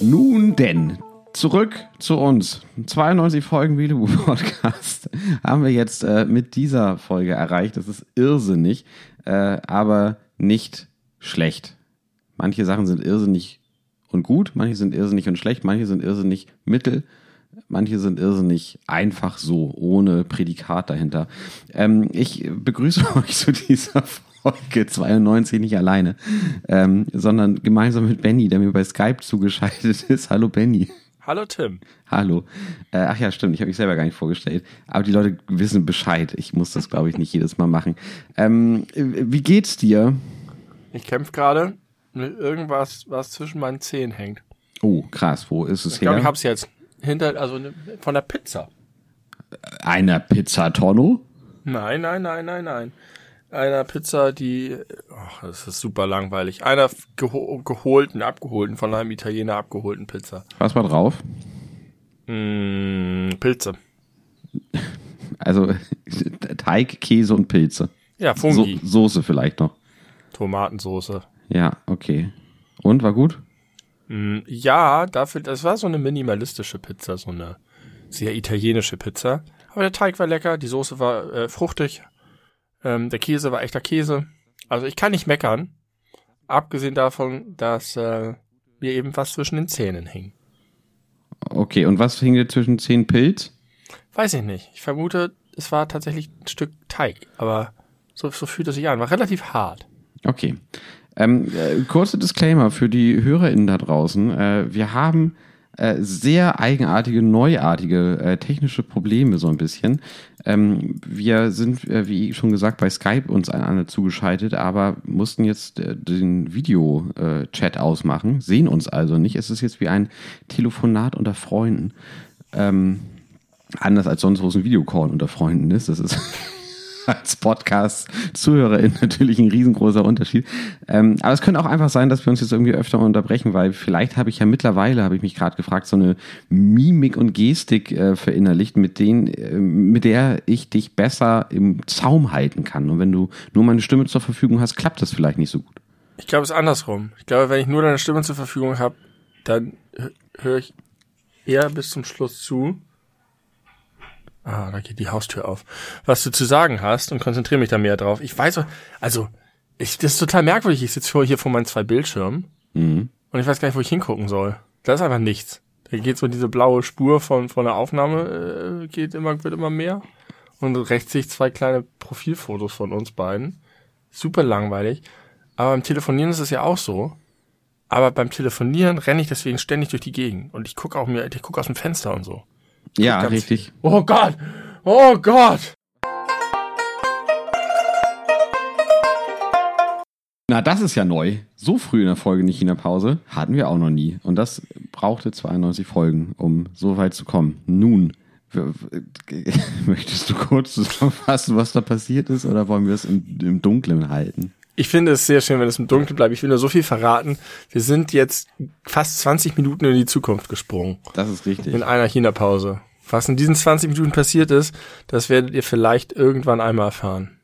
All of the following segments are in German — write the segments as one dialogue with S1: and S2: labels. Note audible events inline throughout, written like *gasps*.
S1: Nun denn, zurück zu uns. 92 Folgen Videobuch Podcast *laughs* haben wir jetzt äh, mit dieser Folge erreicht. Das ist irrsinnig, äh, aber nicht schlecht. Manche Sachen sind irrsinnig und gut, manche sind irrsinnig und schlecht, manche sind irrsinnig mittel, manche sind irrsinnig einfach so, ohne Prädikat dahinter. Ähm, ich begrüße *laughs* euch zu dieser Folge 92 nicht alleine, ähm, sondern gemeinsam mit Benny, der mir bei Skype zugeschaltet ist. Hallo Benny.
S2: Hallo Tim.
S1: Hallo. Äh, ach ja, stimmt, ich habe mich selber gar nicht vorgestellt. Aber die Leute wissen Bescheid. Ich muss das, glaube ich, nicht jedes Mal machen. Ähm, wie geht's dir?
S2: Ich kämpfe gerade mit irgendwas, was zwischen meinen Zehen hängt.
S1: Oh, krass. Wo ist es
S2: Ich
S1: her?
S2: glaube, ich hab's jetzt. Hinter, also ne- von der Pizza.
S1: Einer Pizzatonno?
S2: Nein, nein, nein, nein, nein. Einer Pizza, die, oh, das ist super langweilig. Einer geho geholten, abgeholten, von einem Italiener abgeholten Pizza.
S1: Was war drauf?
S2: Mm, Pilze. *laughs*
S1: Also Teig, Käse und Pilze.
S2: Ja,
S1: So,
S2: Fungi.
S1: Soße vielleicht noch.
S2: Tomatensoße.
S1: Ja, okay. Und, war gut?
S2: Mm, ja, dafür, das war so eine minimalistische Pizza, so eine sehr italienische Pizza. Aber der Teig war lecker, die Soße war äh, fruchtig, ähm, der Käse war echter Käse. Also ich kann nicht meckern, abgesehen davon, dass äh, mir eben was zwischen den Zähnen hing.
S1: Okay, und was hing dir zwischen zehn Pilz?
S2: Weiß ich nicht. Ich vermute, es war tatsächlich ein Stück Teig, aber so, so fühlt es sich an. War relativ hart.
S1: Okay. Ähm, äh, kurze Disclaimer für die HörerInnen da draußen. Äh, wir haben äh, sehr eigenartige, neuartige äh, technische Probleme so ein bisschen. Ähm, wir sind, äh, wie schon gesagt, bei Skype uns einander zugeschaltet, aber mussten jetzt äh, den Video-Chat ausmachen, sehen uns also nicht. Es ist jetzt wie ein Telefonat unter Freunden. Ähm, anders als sonst, wo es ein Videocall unter Freunden ist. Das ist *laughs* als Podcast-Zuhörerin natürlich ein riesengroßer Unterschied. Ähm, aber es könnte auch einfach sein, dass wir uns jetzt irgendwie öfter unterbrechen, weil vielleicht habe ich ja mittlerweile, habe ich mich gerade gefragt, so eine Mimik und Gestik äh, verinnerlicht, mit denen, äh, mit der ich dich besser im Zaum halten kann. Und wenn du nur meine Stimme zur Verfügung hast, klappt das vielleicht nicht so gut.
S2: Ich glaube, es ist andersrum. Ich glaube, wenn ich nur deine Stimme zur Verfügung habe, dann hö- höre ich eher bis zum Schluss zu. Ah, da geht die Haustür auf. Was du zu sagen hast und konzentriere mich da mehr drauf. Ich weiß, also, ich, das ist total merkwürdig. Ich sitze hier vor meinen zwei Bildschirmen
S1: Mhm.
S2: und ich weiß gar nicht, wo ich hingucken soll. Da ist einfach nichts. Da geht so diese blaue Spur von, von der Aufnahme, äh, geht immer, wird immer mehr. Und rechts sehe ich zwei kleine Profilfotos von uns beiden. Super langweilig. Aber beim Telefonieren ist es ja auch so. Aber beim Telefonieren renne ich deswegen ständig durch die Gegend. Und ich gucke auch mir, ich gucke aus dem Fenster und so.
S1: Ja,
S2: ganz-
S1: richtig.
S2: Oh Gott! Oh Gott!
S1: Na, das ist ja neu. So früh in der Folge nicht in der Pause hatten wir auch noch nie. Und das brauchte 92 Folgen, um so weit zu kommen. Nun, *laughs* möchtest du kurz zusammenfassen, was da passiert ist, oder wollen wir es im, im Dunkeln halten?
S2: Ich finde es sehr schön, wenn es im Dunkeln bleibt. Ich will nur so viel verraten. Wir sind jetzt fast 20 Minuten in die Zukunft gesprungen.
S1: Das ist richtig.
S2: In einer China-Pause. Was in diesen 20 Minuten passiert ist, das werdet ihr vielleicht irgendwann einmal erfahren.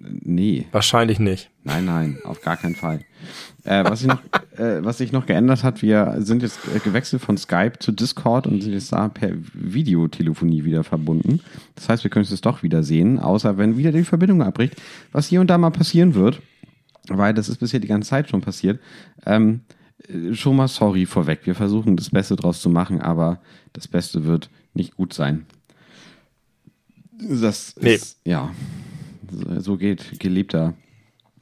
S1: Nee,
S2: Wahrscheinlich nicht.
S1: nein, nein, auf gar keinen Fall. Äh, was, sich noch, äh, was sich noch geändert hat, wir sind jetzt gewechselt von Skype zu Discord und sind jetzt da per Videotelefonie wieder verbunden. Das heißt, wir können es doch wieder sehen, außer wenn wieder die Verbindung abbricht, was hier und da mal passieren wird, weil das ist bisher die ganze Zeit schon passiert. Ähm, äh, schon mal sorry vorweg. Wir versuchen das Beste draus zu machen, aber das Beste wird nicht gut sein. Das
S2: Nee.
S1: ist, ja, so- geht gelebter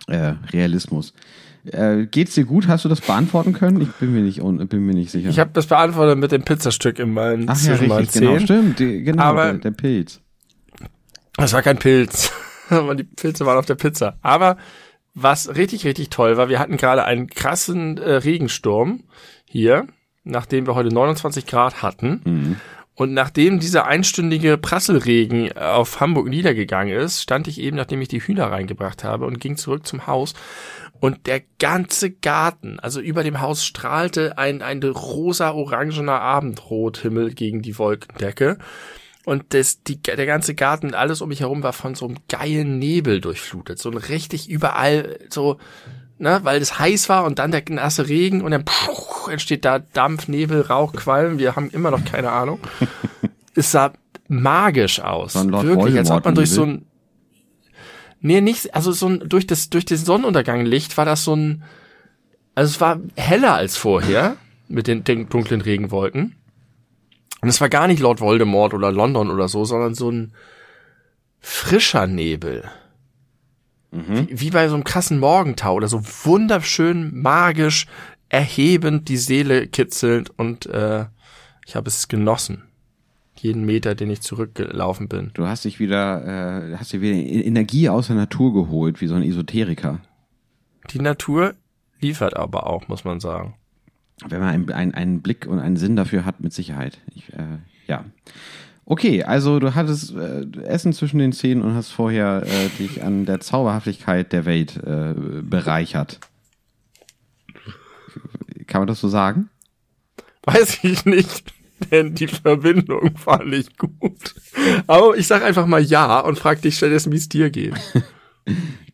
S1: äh, Realismus. Äh, geht's dir gut? Hast du das beantworten können? Ich bin mir nicht, bin mir nicht sicher.
S2: Ich habe das beantwortet mit dem Pizzastück in meinen,
S1: Ach ja,
S2: zwischen meinen
S1: richtig, genau, stimmt, die, genau,
S2: Aber-
S1: der, der Pilz.
S2: Das war kein Pilz. *laughs* Die Pilze waren auf der Pizza. Aber was richtig, richtig toll war, wir hatten gerade einen krassen äh, Regensturm hier, nachdem wir heute 29 Grad hatten.
S1: Mhm.
S2: Und nachdem dieser einstündige Prasselregen auf Hamburg niedergegangen ist, stand ich eben, nachdem ich die Hühner reingebracht habe und ging zurück zum Haus. Und der ganze Garten, also über dem Haus strahlte ein, ein rosa-orangener Abendrothimmel gegen die Wolkendecke. Und das, die, der ganze Garten, alles um mich herum war von so einem geilen Nebel durchflutet. So ein richtig überall so, ne, weil es heiß war und dann der nasse Regen und dann puh, entsteht da Dampf, Nebel, Rauch, Qualm. Wir haben immer noch keine Ahnung. *laughs* es sah magisch aus.
S1: So
S2: Wirklich, als ob man durch so ein Nee, nicht, also so ein, durch das, durch den Sonnenuntergang Licht war das so ein, also es war heller als vorher mit den, den dunklen Regenwolken. Und es war gar nicht Lord Voldemort oder London oder so, sondern so ein frischer Nebel. Wie, wie bei so einem krassen Morgentau oder so wunderschön, magisch, erhebend, die Seele kitzelnd und äh, ich habe es genossen. Jeden Meter, den ich zurückgelaufen bin.
S1: Du hast dich wieder, äh, hast dir wieder Energie aus der Natur geholt, wie so ein Esoteriker.
S2: Die Natur liefert aber auch, muss man sagen.
S1: Wenn man einen, einen, einen Blick und einen Sinn dafür hat, mit Sicherheit. Ich, äh, ja. Okay, also du hattest äh, Essen zwischen den Zähnen und hast vorher äh, dich an der Zauberhaftigkeit der Welt äh, bereichert. Kann man das so sagen?
S2: Weiß ich nicht, *laughs* denn die Verbindung war nicht gut. Aber ich sag einfach mal ja und frag dich stattdessen, wie es dir geht. *laughs*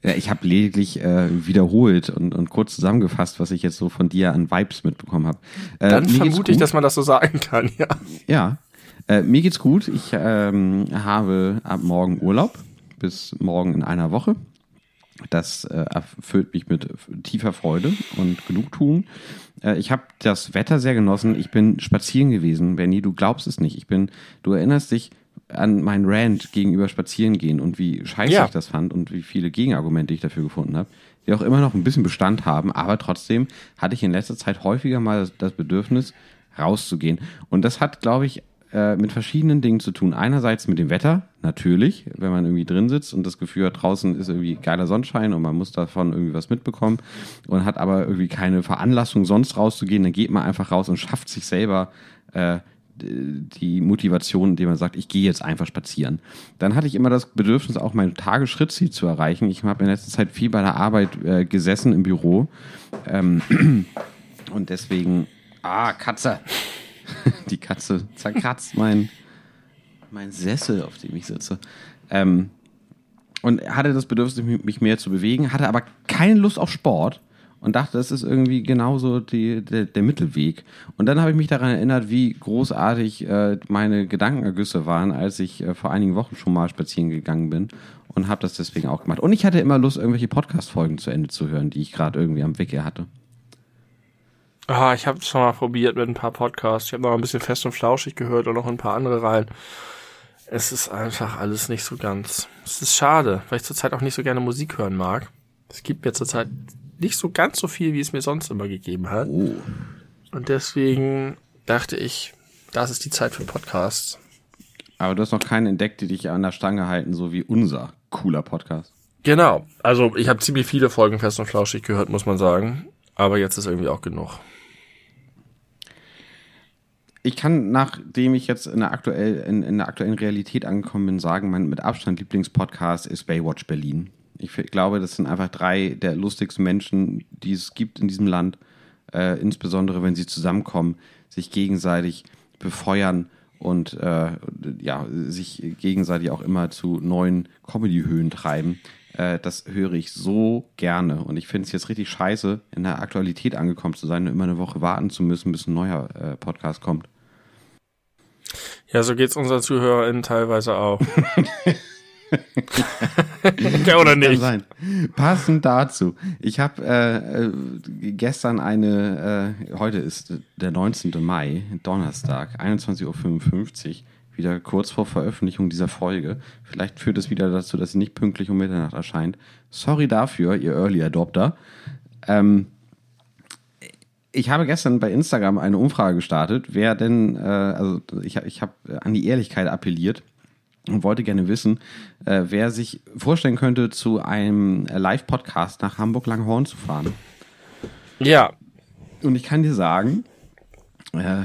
S1: Ja, ich habe lediglich äh, wiederholt und, und kurz zusammengefasst, was ich jetzt so von dir an Vibes mitbekommen habe. Äh,
S2: Dann vermute ich, dass man das so sagen kann, *laughs* ja.
S1: Ja, äh, mir geht's gut. Ich ähm, habe ab morgen Urlaub bis morgen in einer Woche. Das äh, erfüllt mich mit tiefer Freude und Genugtuung. Äh, ich habe das Wetter sehr genossen. Ich bin spazieren gewesen, Benny. Du glaubst es nicht. Ich bin. Du erinnerst dich an meinen Rant gegenüber Spazierengehen und wie scheiße
S2: Ja.
S1: ich das fand und wie viele Gegenargumente ich dafür gefunden habe, die auch immer noch ein bisschen Bestand haben. Aber trotzdem hatte ich in letzter Zeit häufiger mal das, das Bedürfnis, rauszugehen. Und das hat, glaube ich, äh, mit verschiedenen Dingen zu tun. Einerseits mit dem Wetter, natürlich, wenn man irgendwie drin sitzt und das Gefühl hat, draußen ist irgendwie geiler Sonnenschein und man muss davon irgendwie was mitbekommen und hat aber irgendwie keine Veranlassung, sonst rauszugehen, dann geht man einfach raus und schafft sich selber äh, die Motivation, indem man sagt, ich gehe jetzt einfach spazieren. Dann hatte ich immer das Bedürfnis, auch mein Tagesschrittziel zu erreichen. Ich habe in letzter Zeit viel bei der Arbeit äh, gesessen im Büro ähm, *clears throat* und deswegen, ah, Katze. *laughs* Die Katze zerkratzt mein, mein Sessel, auf dem ich sitze. Ähm, und hatte das Bedürfnis, mich- mich mehr zu bewegen, hatte aber keine Lust auf Sport und dachte, das ist irgendwie genauso die, der, der Mittelweg. Und dann habe ich mich daran erinnert, wie großartig äh, meine Gedankenergüsse waren, als ich äh, vor einigen Wochen schon mal spazieren gegangen bin und habe das deswegen auch gemacht. Und ich hatte immer Lust, irgendwelche Podcast-Folgen zu Ende zu hören, die ich gerade irgendwie am Wickel hatte.
S2: Ah, ich habe es schon mal probiert mit ein paar Podcasts. Ich habe noch ein bisschen fest und flauschig gehört und noch ein paar andere rein. Es ist einfach alles nicht so ganz. Es ist schade, weil ich zurzeit auch nicht so gerne Musik hören mag. Es gibt mir zurzeit nicht so ganz so viel, wie es mir sonst immer gegeben hat.
S1: Oh.
S2: Und deswegen dachte ich, das ist die Zeit für Podcasts.
S1: Aber du hast noch keinen entdeckt, die dich an der Stange halten, so wie unser cooler Podcast.
S2: Genau. Also ich habe ziemlich viele Folgen fest und flauschig gehört, muss man sagen. Aber jetzt ist irgendwie auch genug.
S1: Ich kann, nachdem ich jetzt in der, aktuell, in, in der aktuellen Realität angekommen bin, sagen, mein mit Abstand Lieblingspodcast ist Baywatch Berlin. Ich glaube, das sind einfach drei der lustigsten Menschen, die es gibt in diesem Land. Äh, insbesondere, wenn sie zusammenkommen, sich gegenseitig befeuern und äh, ja, sich gegenseitig auch immer zu neuen Comedy-Höhen treiben. Äh, das höre ich so gerne. Und ich finde es jetzt richtig scheiße, in der Aktualität angekommen zu sein und immer eine Woche warten zu müssen, bis ein neuer äh, Podcast kommt.
S2: Ja, so geht's unseren ZuhörerInnen teilweise auch. *laughs* ja, oder
S1: Kann
S2: nicht?
S1: sein. Passend dazu. Ich habe äh, äh, gestern eine, äh, heute ist der 19. Mai, Donnerstag, 21.55 Uhr, wieder kurz vor Veröffentlichung dieser Folge. Vielleicht führt es wieder dazu, dass sie nicht pünktlich um Mitternacht erscheint. Sorry dafür, ihr Early Adopter. Ähm, ich habe gestern bei Instagram eine Umfrage gestartet, wer denn, äh, also ich, ich habe an die Ehrlichkeit appelliert und wollte gerne wissen, äh, wer sich vorstellen könnte, zu einem Live-Podcast nach Hamburg-Langhorn zu fahren.
S2: Ja,
S1: Und ich kann dir sagen, äh,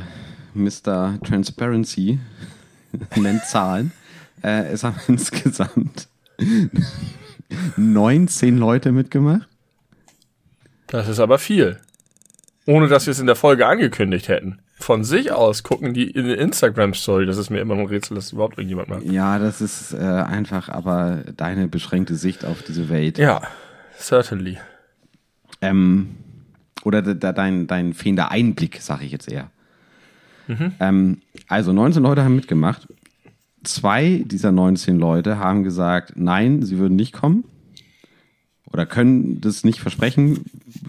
S1: Mr. Transparency *laughs* nennt Zahlen. Äh, es haben *laughs* insgesamt 19 Leute mitgemacht.
S2: Das ist aber viel. Ohne dass wir es in der Folge angekündigt hätten. Von sich aus gucken die in der Instagram-Story. Das ist mir immer ein Rätsel, dass überhaupt irgendjemand macht.
S1: Ja, das ist äh, einfach aber deine beschränkte Sicht auf diese Welt.
S2: Ja, certainly.
S1: Ähm, oder de, de, dein, dein fehlender Einblick, sage ich jetzt eher.
S2: Mhm.
S1: Ähm, also 19 Leute haben mitgemacht. Zwei dieser 19 Leute haben gesagt, nein, sie würden nicht kommen. Oder können das nicht versprechen,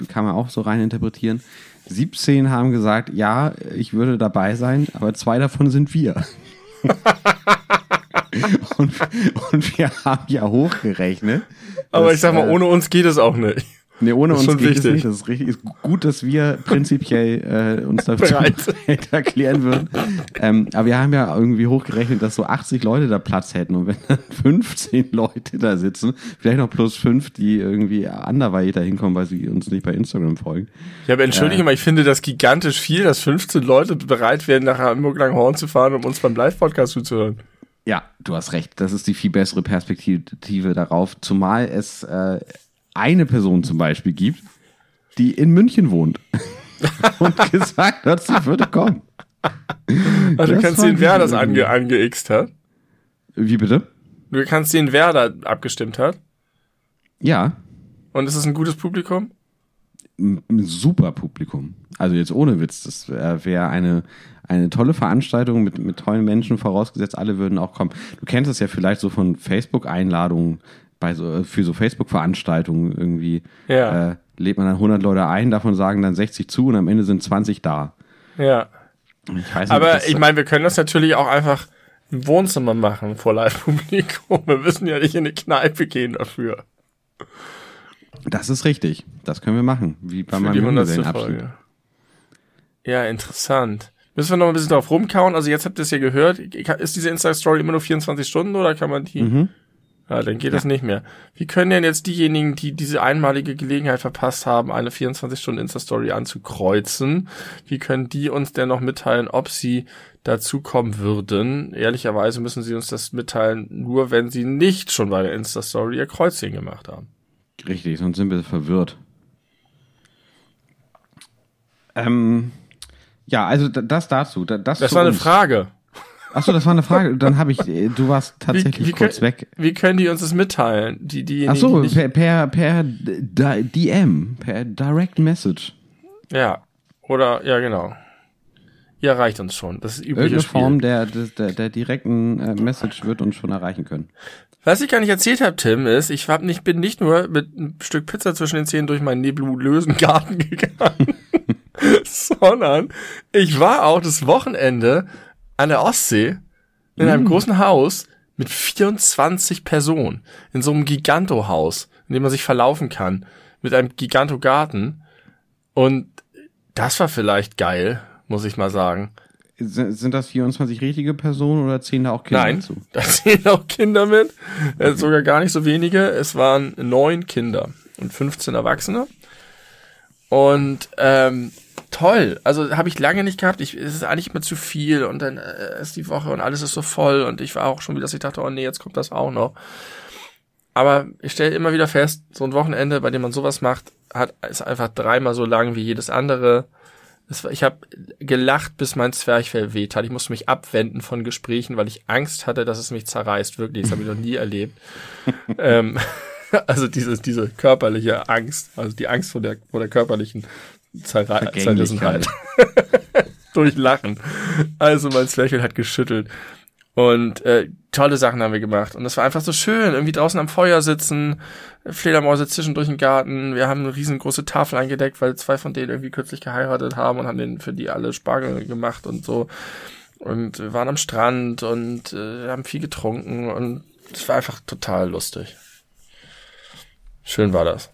S1: kann man auch so rein interpretieren. 17 haben gesagt, ja, ich würde dabei sein, aber zwei davon sind wir. *laughs* und, und wir haben ja hochgerechnet.
S2: Aber
S1: dass,
S2: ich sag mal,
S1: äh,
S2: ohne uns geht es auch nicht.
S1: Nee, ohne uns geht
S2: wichtig.
S1: es nicht. Das ist richtig. Ist gut, dass wir prinzipiell äh, uns *laughs* dafür *laughs* erklären würden. Ähm, aber wir haben ja irgendwie hochgerechnet, dass so 80 Leute da Platz hätten. Und wenn dann *laughs* 15 Leute da sitzen, vielleicht noch plus 5, die irgendwie anderweitig da hinkommen, weil sie uns nicht bei Instagram folgen.
S2: Ja, aber entschuldige mal, ich finde das gigantisch viel, dass 15 Leute bereit wären, nach Hamburg-Langhorn zu fahren, um uns beim Live-Podcast zuzuhören.
S1: Ja, du hast recht. Das ist die viel bessere Perspektive darauf. Zumal es äh, eine Person zum Beispiel gibt, die in München wohnt *laughs* und gesagt hat, sie würde kommen.
S2: Also du
S1: Das
S2: kannst sehen, wer das ange angeixt hat.
S1: Wie bitte?
S2: Du kannst sehen, wer da abgestimmt hat.
S1: Ja,
S2: Und ist es ein gutes Publikum?
S1: ein super Publikum. Also jetzt ohne Witz, das wäre wär eine, eine tolle Veranstaltung mit, mit tollen Menschen, vorausgesetzt, alle würden auch kommen. Du kennst es ja vielleicht so von Facebook-Einladungen, bei so, für so Facebook-Veranstaltungen irgendwie.
S2: Ja.
S1: Äh, lädt man dann 100 Leute ein, davon sagen dann 60 zu und am Ende sind 20 da.
S2: Ja.
S1: Ich weiß nicht,
S2: Aber ich meine, wir können das natürlich auch einfach im Wohnzimmer machen vor Live-Publikum. *laughs* Wir müssen ja nicht in eine Kneipe gehen dafür.
S1: das ist richtig. Das können wir machen. Wie bei
S2: Für
S1: meinem
S2: 100.
S1: Junggesellenabschied.
S2: Ja, interessant. Müssen wir noch ein bisschen drauf rumkauen? Also jetzt habt ihr es ja gehört. Ist diese Insta-Story immer nur 24 Stunden oder kann man die...
S1: Mhm.
S2: Ja, dann geht das nicht mehr. Wie können denn jetzt diejenigen, die diese einmalige Gelegenheit verpasst haben, eine 24-Stunden-Insta-Story anzukreuzen, wie können die uns denn noch mitteilen, ob sie dazu kommen würden? Ehrlicherweise müssen sie uns das mitteilen, nur wenn sie nicht schon bei der Insta-Story ihr Kreuzchen gemacht haben.
S1: Richtig, sonst sind wir verwirrt. Ähm, ja, also da- das dazu. da- Das,
S2: Das war eine
S1: uns.
S2: Frage.
S1: Achso, das war eine Frage. Dann habe ich, äh, du warst tatsächlich
S2: wie
S1: kurz
S2: können-
S1: weg.
S2: Wie können die uns das mitteilen? Die,
S1: Achso,
S2: die nicht,
S1: per, per, per DM, per Direct Message.
S2: ja. Oder, ja, genau. Ihr erreicht uns schon. Das ist übliche
S1: Irgendeine
S2: Spiel.
S1: Form der, der, der, der direkten äh, Message wird uns schon erreichen können.
S2: Was ich gar nicht erzählt habe, Tim, ist, ich hab nicht, bin nicht nur mit einem Stück Pizza zwischen den Zähnen durch meinen nebulösen Garten *laughs* gegangen, *laughs* sondern ich war auch das Wochenende an der Ostsee in einem großen Haus mit 24 Personen in so einem Gigantohaus, in dem man sich verlaufen kann, mit einem Gigantogarten. Und das war vielleicht geil, muss ich mal sagen.
S1: Sind, das 24 richtige Personen oder zählen da auch Kinder
S2: Nein,
S1: zu? *laughs*
S2: da zählen auch Kinder mit. Äh, sogar gar nicht so wenige. Es waren neun Kinder und 15 Erwachsene. Und ähm, toll. Also habe ich lange nicht gehabt. Ich, es ist eigentlich immer zu viel und dann äh, ist die Woche und alles ist so voll und ich war auch schon wieder, dass ich dachte, oh nee, jetzt kommt das auch noch. Aber ich stelle immer wieder fest, so ein Wochenende, bei dem man sowas macht, hat ist einfach dreimal so lang wie jedes andere. Es ich habe gelacht, bis mein Zwerchfell weht hat. Ich musste mich abwenden von Gesprächen, weil ich Angst hatte, dass es mich zerreißt. Wirklich, das habe ich noch nie erlebt. *laughs* ähm, *laughs* also diese, diese körperliche Angst, also die Angst vor der, vor der körperlichen Zerre Zerrissenheit *laughs* durch Lachen. Also mein Zwerchfell hat geschüttelt. Und äh, tolle Sachen haben wir gemacht. Und das war einfach so schön. Irgendwie draußen am Feuer sitzen, Fledermäuse zwischendurch im Garten. Wir haben eine riesengroße Tafel eingedeckt, weil zwei von denen irgendwie kürzlich geheiratet haben und haben denen für die alle Spargel gemacht und so. Und wir waren am Strand und äh, haben viel getrunken und es war einfach total lustig. Schön war das.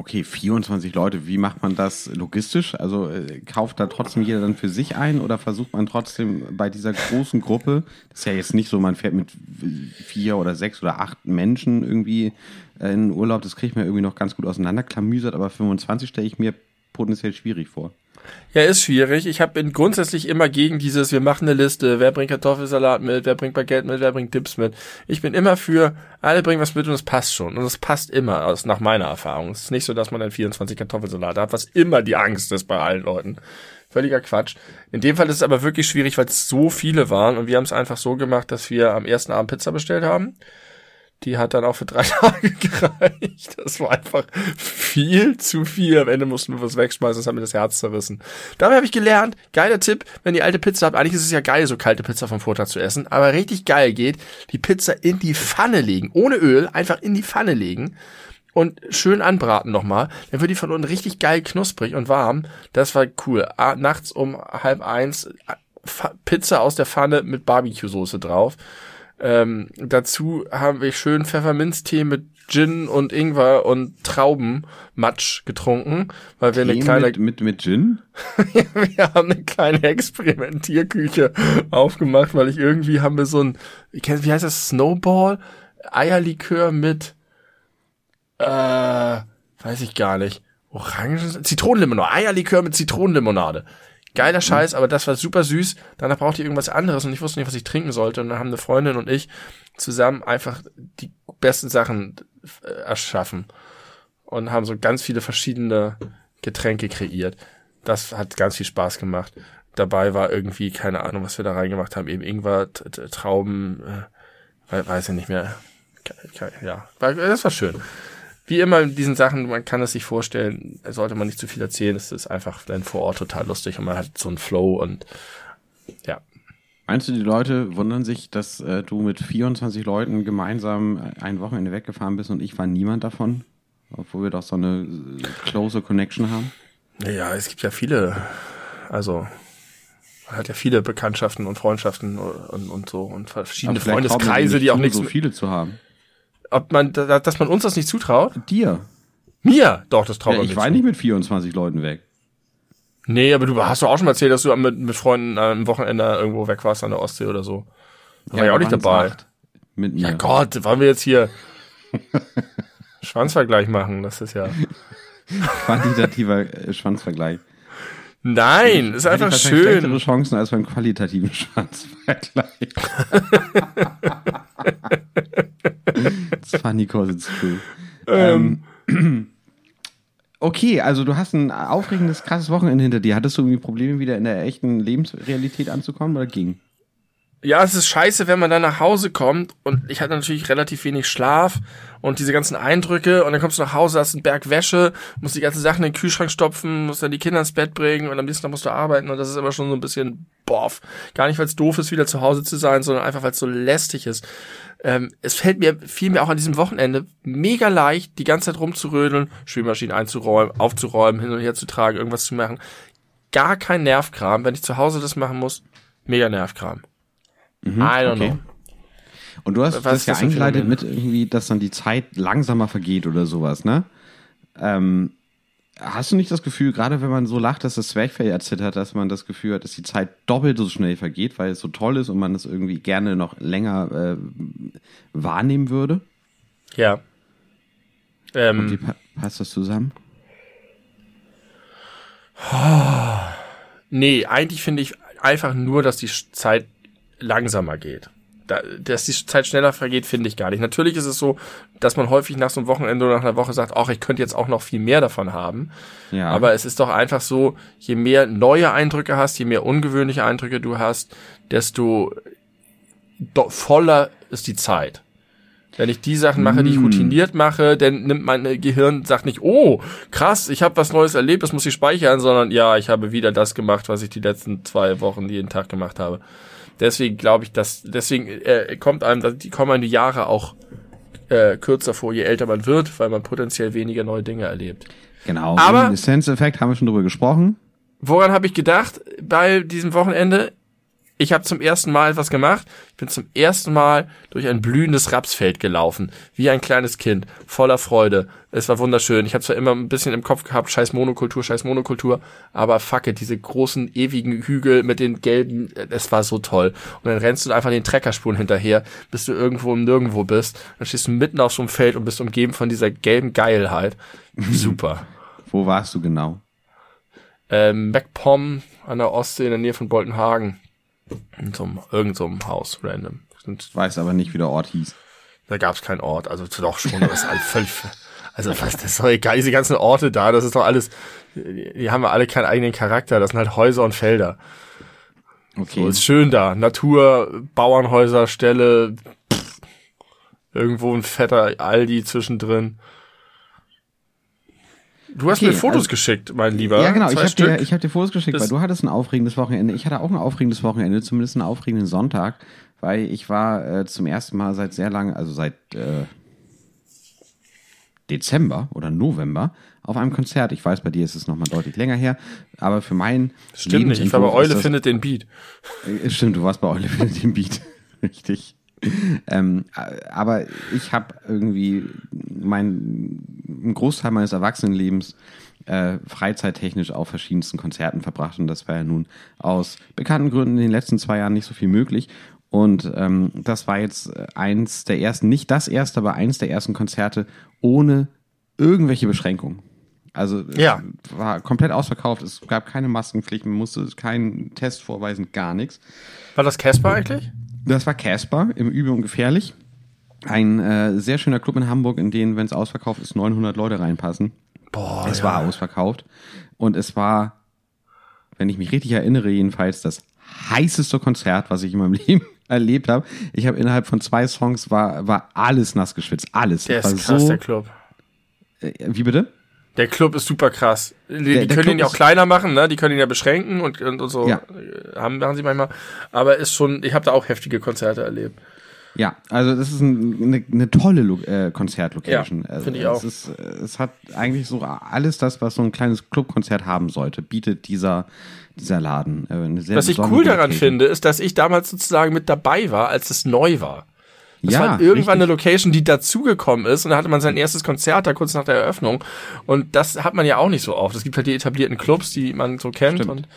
S1: Okay, 24 Leute, wie macht man das logistisch? Also äh, kauft da trotzdem jeder dann für sich ein oder versucht man trotzdem bei dieser großen Gruppe, das ist ja jetzt nicht so, man fährt mit vier oder sechs oder acht Menschen irgendwie äh, in Urlaub, das kriege ich mir irgendwie noch ganz gut auseinanderklamüsert, aber 25 stelle ich mir potenziell schwierig vor.
S2: Ja, ist schwierig. Ich hab, bin grundsätzlich immer gegen dieses, wir machen eine Liste, wer bringt Kartoffelsalat mit, wer bringt Baguette mit, wer bringt Dips mit. Ich bin immer für, alle bringen was mit und es passt schon. Und es passt immer, aus, nach meiner Erfahrung. Es ist nicht so, dass man dann 24 Kartoffelsalate hat, was immer die Angst ist bei allen Leuten. Völliger Quatsch. In dem Fall ist es aber wirklich schwierig, weil es so viele waren und wir haben es einfach so gemacht, dass wir am ersten Abend Pizza bestellt haben die hat dann auch für drei *laughs* Tage gereicht. Das war einfach viel zu viel. Am Ende mussten wir was wegschmeißen, das hat mir das Herz zerrissen. Dabei habe ich gelernt, geiler Tipp, wenn ihr alte Pizza habt, eigentlich ist es ja geil, so kalte Pizza vom Vortag zu essen, aber richtig geil geht, die Pizza in die Pfanne legen, ohne Öl, einfach in die Pfanne legen und schön anbraten nochmal. Dann wird die von unten richtig geil knusprig und warm. Das war cool. Nachts um halb eins Pizza aus der Pfanne mit Barbecue-Soße drauf. Ähm, dazu haben wir schön Pfefferminztee mit Gin und Ingwer und Traubenmatsch getrunken, weil wir Tee eine kleine
S1: mit mit, mit Gin. *laughs*
S2: wir haben eine kleine Experimentierküche aufgemacht, weil ich irgendwie haben wir so ein wie heißt das Snowball? Eierlikör mit äh weiß ich gar nicht. Orangen Zitronenlimonade. Eierlikör mit Zitronenlimonade Geiler mhm. Scheiß, aber das war super süß. Danach brauchte ich irgendwas anderes und ich wusste nicht, was ich trinken sollte. Und dann haben eine Freundin und ich zusammen einfach die besten Sachen äh, erschaffen und haben so ganz viele verschiedene Getränke kreiert. Das hat ganz viel Spaß gemacht. Dabei war irgendwie, keine Ahnung, was wir da reingemacht haben, eben Ingwer, Trauben, äh, weiß ich nicht mehr. Ja, das war schön wie immer in diesen Sachen, man kann es sich vorstellen, sollte man nicht zu viel erzählen, es ist einfach dann vor Ort total lustig und man hat so einen Flow und ja.
S1: Meinst du, die Leute wundern sich, dass äh, du mit 24 Leuten gemeinsam ein Wochenende weggefahren bist und ich war niemand davon? Obwohl wir doch so eine äh, close Connection haben?
S2: Ja, es gibt ja viele, also man hat ja viele Bekanntschaften und Freundschaften und, und so und verschiedene Freundeskreise, die auch nicht
S1: so viele zu haben
S2: ob man, dass man uns das nicht zutraut?
S1: Dir.
S2: Mir? Doch, das traut ja,
S1: man Ich war zu. nicht mit 24 Leuten weg.
S2: Nee, aber du hast doch auch schon mal erzählt, dass du mit, mit Freunden am Wochenende irgendwo weg warst an der Ostsee oder so. Da ja, war ich auch nicht dabei.
S1: Mit mir.
S2: Ja Gott, wollen wir jetzt hier Schwanzvergleich machen? Das ist ja. *laughs*
S1: Quantitativer äh, Schwanzvergleich.
S2: Nein, ist einfach schön.
S1: schlechtere Chancen als beim qualitativen Schwanzvergleich. It's funny cause it's true. Ähm. ähm. *clears throat* Okay, also du hast ein aufregendes, krasses Wochenende hinter dir. Hattest du irgendwie Probleme, wieder in der echten Lebensrealität anzukommen oder ging?
S2: Ja, es ist scheiße, wenn man dann nach Hause kommt und ich hatte natürlich relativ wenig Schlaf und diese ganzen Eindrücke und dann kommst du nach Hause, hast einen Berg Wäsche, musst die ganzen Sachen in den Kühlschrank stopfen, musst dann die Kinder ins Bett bringen und am nächsten Tag musst du arbeiten und das ist immer schon so ein bisschen boff. Gar nicht, weil es doof ist, wieder zu Hause zu sein, sondern einfach, weil es so lästig ist. Ähm, es fällt mir, fiel mir auch an diesem Wochenende mega leicht, die ganze Zeit rumzurödeln, Spülmaschinen einzuräumen, aufzuräumen, hin und her zu tragen, irgendwas zu machen. Gar kein Nervkram. Wenn ich zu Hause das machen muss, mega Nervkram.
S1: Mhm, I don't okay. know. Und du hast Was das ja eingeleitet mit irgendwie, dass dann die Zeit langsamer vergeht oder sowas, ne? Ähm, hast du nicht das Gefühl, gerade wenn man so lacht, dass das Zwerchfell erzittert, dass man das Gefühl hat, dass die Zeit doppelt so schnell vergeht, weil es so toll ist und man es irgendwie gerne noch länger äh, wahrnehmen würde?
S2: Ja.
S1: Ähm, und wie pa passt das zusammen?
S2: Nee, eigentlich finde ich einfach nur, dass die Zeit langsamer geht. Da, dass die Zeit schneller vergeht, finde ich gar nicht. Natürlich ist es so, dass man häufig nach so einem Wochenende oder nach einer Woche sagt, ach, ich könnte jetzt auch noch viel mehr davon haben. Ja. Aber es ist doch einfach so, je mehr neue Eindrücke hast, je mehr ungewöhnliche Eindrücke du hast, desto voller ist die Zeit. Wenn ich die Sachen mache, die ich mm. routiniert mache, dann nimmt mein Gehirn, sagt nicht, oh, krass, ich habe was Neues erlebt, das muss ich speichern, sondern ja, ich habe wieder das gemacht, was ich die letzten zwei Wochen jeden Tag gemacht habe. Deswegen glaube ich, dass deswegen äh, kommt einem, die kommen einem die Jahre auch äh, kürzer vor, je älter man wird, weil man potenziell weniger neue Dinge erlebt.
S1: Genau. Aber Sense-Effekt haben wir schon drüber gesprochen.
S2: Woran habe ich gedacht bei diesem Wochenende? Ich habe zum ersten Mal etwas gemacht. Ich bin zum ersten Mal durch ein blühendes Rapsfeld gelaufen, wie ein kleines Kind, voller Freude. Es war wunderschön. Ich habe zwar immer ein bisschen im Kopf gehabt, scheiß Monokultur, scheiß Monokultur, aber fuck it, diese großen ewigen Hügel mit den gelben, es war so toll. Und dann rennst du einfach den Treckerspuren hinterher, bis du irgendwo im Nirgendwo bist. Dann stehst du mitten auf so einem Feld und bist umgeben von dieser gelben Geilheit. Super.
S1: Wo warst du genau?
S2: ähm, MacPom an der Ostsee in der Nähe von Boltenhagen. In so einem, irgend so einem Haus, random.
S1: Ich weiß aber nicht, wie der Ort hieß.
S2: Da gab es keinen Ort, also doch schon, aber es ist halt völlig, also was, das ist doch egal, diese ganzen Orte da, das ist doch alles, die, die haben ja alle keinen eigenen Charakter, das sind halt Häuser und Felder.
S1: Okay.
S2: So, ist schön da. Natur, Bauernhäuser, Ställe, pff, irgendwo ein fetter Aldi zwischendrin. Du hast
S1: Okay,
S2: mir Fotos
S1: also-
S2: geschickt, mein Lieber.
S1: Ja, genau. Ich
S2: Zwei
S1: habe
S2: Stück.
S1: dir, ich hab dir Fotos geschickt,
S2: Das-
S1: weil du hattest ein aufregendes Wochenende. Ich hatte auch ein aufregendes Wochenende, zumindest einen aufregenden Sonntag, weil ich war äh, zum ersten Mal seit sehr lang, also seit äh, Dezember oder November auf einem Konzert. Ich weiß, bei dir ist es nochmal deutlich länger her, aber für mein
S2: Stimmt nicht, ich war bei Eule
S1: das-
S2: findet den Beat.
S1: äh, Stimmt, du warst bei Eule *laughs* für den Beat. *laughs* Richtig. Ähm, äh, aber ich habe irgendwie mein, einen Großteil meines Erwachsenenlebens äh, freizeittechnisch auf verschiedensten Konzerten verbracht und das war ja nun aus bekannten Gründen in den letzten zwei Jahren nicht so viel möglich. Und ähm, das war jetzt äh, eins der ersten, nicht das erste, aber eins der ersten Konzerte ohne irgendwelche Beschränkungen. Also
S2: Ja.
S1: war komplett ausverkauft, es gab keine Maskenpflicht, man musste keinen Test vorweisen, gar nichts.
S2: War das Casper eigentlich?
S1: Das war Casper im Übel und Gefährlich. Ein äh, sehr schöner Club in Hamburg, in den, wenn es ausverkauft ist, 900 Leute reinpassen.
S2: Boah,
S1: Es war ausverkauft. Und es war, wenn ich mich richtig erinnere, jedenfalls das heißeste Konzert, was ich in meinem *laughs* Leben erlebt habe. Ich habe innerhalb von zwei Songs war, war alles nass geschwitzt. Alles.
S2: Der
S1: Das
S2: ist krass,
S1: so,
S2: der Club.
S1: äh, Wie bitte?
S2: Der Club ist super krass. Die, die
S1: der
S2: können
S1: Club
S2: ihn ja auch kleiner machen, ne? Die können ihn ja beschränken und, und, und so
S1: Ja.
S2: haben machen sie manchmal. Aber ist schon, ich habe da auch heftige Konzerte erlebt.
S1: Ja, also das ist ein, eine, eine tolle Lo äh, Konzertlocation.
S2: Ja,
S1: Also
S2: finde ich
S1: es
S2: auch.
S1: Ist, äh, es hat eigentlich so alles das, was so ein kleines Clubkonzert haben sollte, bietet dieser, dieser Laden. Äh, eine sehr
S2: Was ich cool daran
S1: Location.
S2: finde, ist, dass ich damals sozusagen mit dabei war, als es neu war. Das
S1: ja,
S2: war irgendwann eine
S1: richtig.
S2: Location, die dazugekommen ist und da hatte man sein erstes Konzert da kurz nach der Eröffnung und das hat man ja auch nicht so oft. Es gibt halt die etablierten Clubs, die man so kennt
S1: Stimmt.
S2: und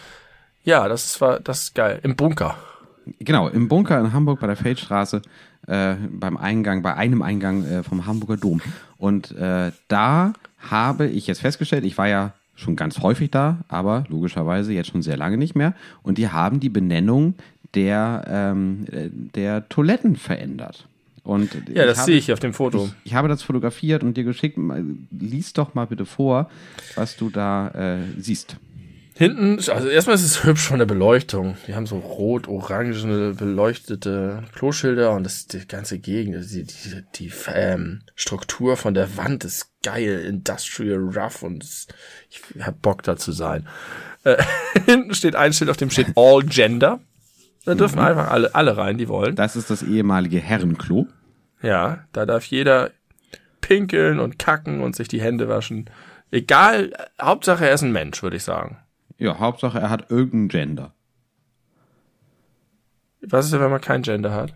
S2: ja, das war das ist geil. Im Bunker.
S1: Genau, im Bunker in Hamburg bei der Feldstraße, äh, beim Eingang, bei einem Eingang äh, vom Hamburger Dom. Und äh, da habe ich jetzt festgestellt, ich war ja schon ganz häufig da, aber logischerweise jetzt schon sehr lange nicht mehr. Und die haben die Benennung der, ähm, äh, der Toiletten verändert. Und
S2: Ja, das
S1: habe-
S2: sehe ich auf dem Foto.
S1: Ich, ich habe das fotografiert und dir geschickt. Lies doch mal bitte vor, was du da äh, siehst.
S2: Hinten, also erstmal ist es *laughs* hübsch von der Beleuchtung. Die haben so rot-orangene beleuchtete Kloschilder und das die ganze Gegend, also die, die, die ähm, Struktur von der Wand ist geil, industrial rough und ich hab Bock da zu sein. Äh, *laughs* hinten steht ein Schild, auf dem steht All Gender. Da dürfen einfach alle, alle rein, die wollen.
S1: Das ist das ehemalige Herrenklo.
S2: Ja, da darf jeder pinkeln und kacken und sich die Hände waschen. Egal, Hauptsache er ist ein Mensch, würde ich sagen.
S1: Ja, Hauptsache er hat irgendein Gender.
S2: Was ist denn, wenn man kein Gender hat?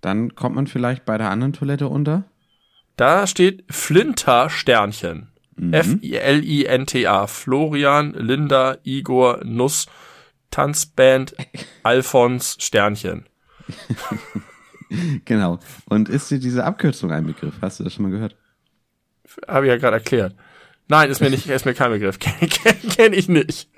S1: Dann kommt man vielleicht bei der anderen Toilette unter.
S2: Da steht Flinter Sternchen.
S1: Mhm.
S2: F-I-L-I-N-T-A. Florian, Linda, Igor, Nuss, Tanzband, *laughs* Alfons Sternchen. *laughs*
S1: Genau. Und ist dir diese Abkürzung ein Begriff? Hast du das schon mal gehört?
S2: Habe ich ja gerade erklärt. Nein, ist mir nicht, ist mir kein Begriff. *laughs* Kenne kenn, ich nicht.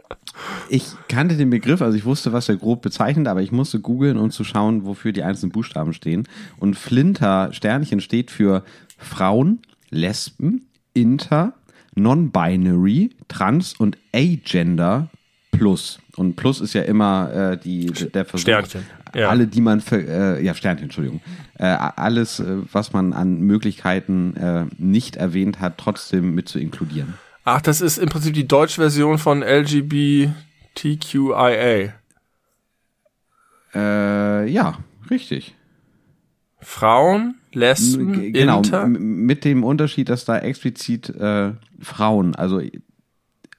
S1: Ich kannte den Begriff, also ich wusste, was er grob bezeichnet, aber ich musste googeln, um zu schauen, wofür die einzelnen Buchstaben stehen. Und Flinter Sternchen steht für Frauen, Lesben, Inter, Non-Binary, Trans und Agender Plus. Und Plus ist ja immer äh, die, der Versuch,
S2: Sternchen, ja.
S1: alle, die man, für, äh, ja, Sternchen, Entschuldigung, äh, alles, äh, was man an Möglichkeiten äh, nicht erwähnt hat, trotzdem mit zu inkludieren.
S2: Ach, das ist im Prinzip die deutsche Version von LGBTQIA.
S1: Äh, ja, richtig.
S2: Frauen, Lesben,
S1: Genau,
S2: Inter.
S1: mit dem Unterschied, dass da explizit äh, Frauen, also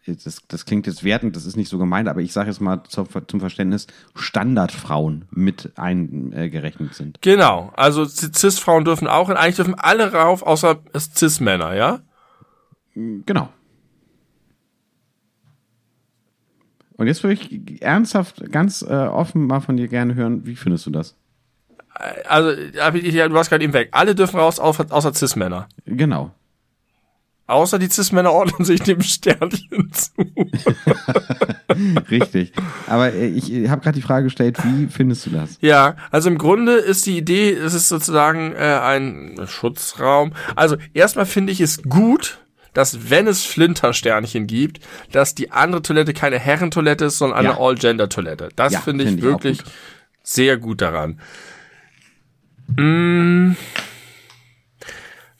S1: das, das klingt jetzt wertend, das ist nicht so gemeint, aber ich sage jetzt mal zum, zum Verständnis, Standardfrauen mit eingerechnet sind.
S2: Genau, also Cis-Frauen dürfen auch, und eigentlich dürfen alle rauf, außer Cis-Männer, ja?
S1: Genau. Und jetzt würde ich ernsthaft, ganz äh, offen mal von dir gerne hören, wie findest du das?
S2: Also, ich- ja, du warst gerade eben weg. Alle dürfen raus, außer, außer Cis-Männer.
S1: Genau.
S2: Außer die Cis-Männer ordnen sich dem Sternchen zu. *laughs*
S1: Richtig. Aber äh, ich habe gerade die Frage gestellt, wie findest du das?
S2: Ja, also im Grunde ist die Idee, es ist sozusagen äh, ein Schutzraum. Also erstmal finde ich es gut, dass wenn es Flintersternchen gibt, dass die andere Toilette keine Herrentoilette ist, sondern eine
S1: Ja.
S2: All-Gender-Toilette. Das
S1: Ja,
S2: finde ich
S1: finde ich
S2: wirklich
S1: gut.
S2: sehr gut daran. Mm,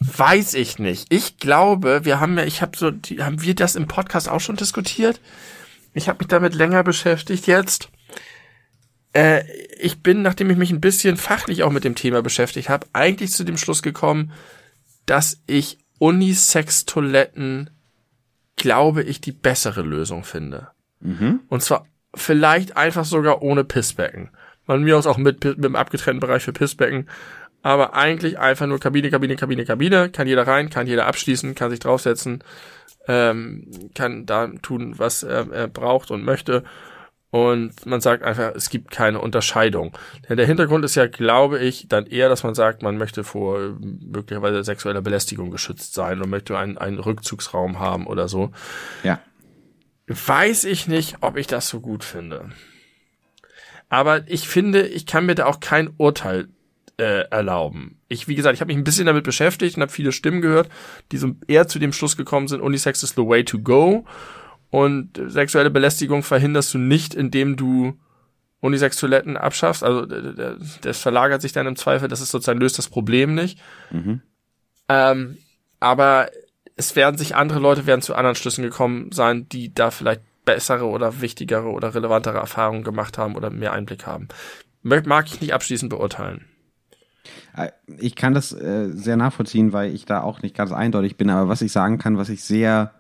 S2: weiß ich nicht. Ich glaube, wir haben ja, ich habe so, die, haben wir das im Podcast auch schon diskutiert? Ich habe mich damit länger beschäftigt jetzt. Äh, ich bin, nachdem ich mich ein bisschen fachlich auch mit dem Thema beschäftigt habe, eigentlich zu dem Schluss gekommen, dass ich Unisex-Toiletten, glaube ich, die bessere Lösung finde. Und zwar vielleicht einfach sogar ohne Pissbecken. Von mir aus auch mit, mit einem abgetrennten Bereich für Pissbecken. Aber eigentlich einfach nur Kabine, Kabine, Kabine, Kabine. Kann jeder rein, kann jeder abschließen, kann sich draufsetzen, ähm, kann da tun, was er, er braucht und möchte. Und man sagt einfach, es gibt keine Unterscheidung. Denn der Hintergrund ist ja, glaube ich, dann eher, dass man sagt, man möchte vor äh, möglicherweise sexueller Belästigung geschützt sein und möchte einen, einen Rückzugsraum haben oder so.
S1: Ja.
S2: Weiß ich nicht, ob ich das so gut finde. Aber ich finde, ich kann mir da auch kein Urteil äh, erlauben. Ich, wie gesagt, ich habe mich ein bisschen damit beschäftigt und habe viele Stimmen gehört, die so eher zu dem Schluss gekommen sind, Unisex is the way to go. Und äh, sexuelle Belästigung verhinderst du nicht, indem du Unisex-Toiletten abschaffst. Also das verlagert sich dann im Zweifel, das ist sozusagen löst das Problem nicht. Ähm, aber es werden sich andere Leute werden zu anderen Schlüssen gekommen sein, die da vielleicht bessere oder wichtigere oder relevantere Erfahrungen gemacht haben oder mehr Einblick haben. Mag ich nicht abschließend beurteilen.
S1: Äh, Ich kann das äh, sehr nachvollziehen, weil ich da auch nicht ganz eindeutig bin. Aber was ich sagen kann, was ich sehr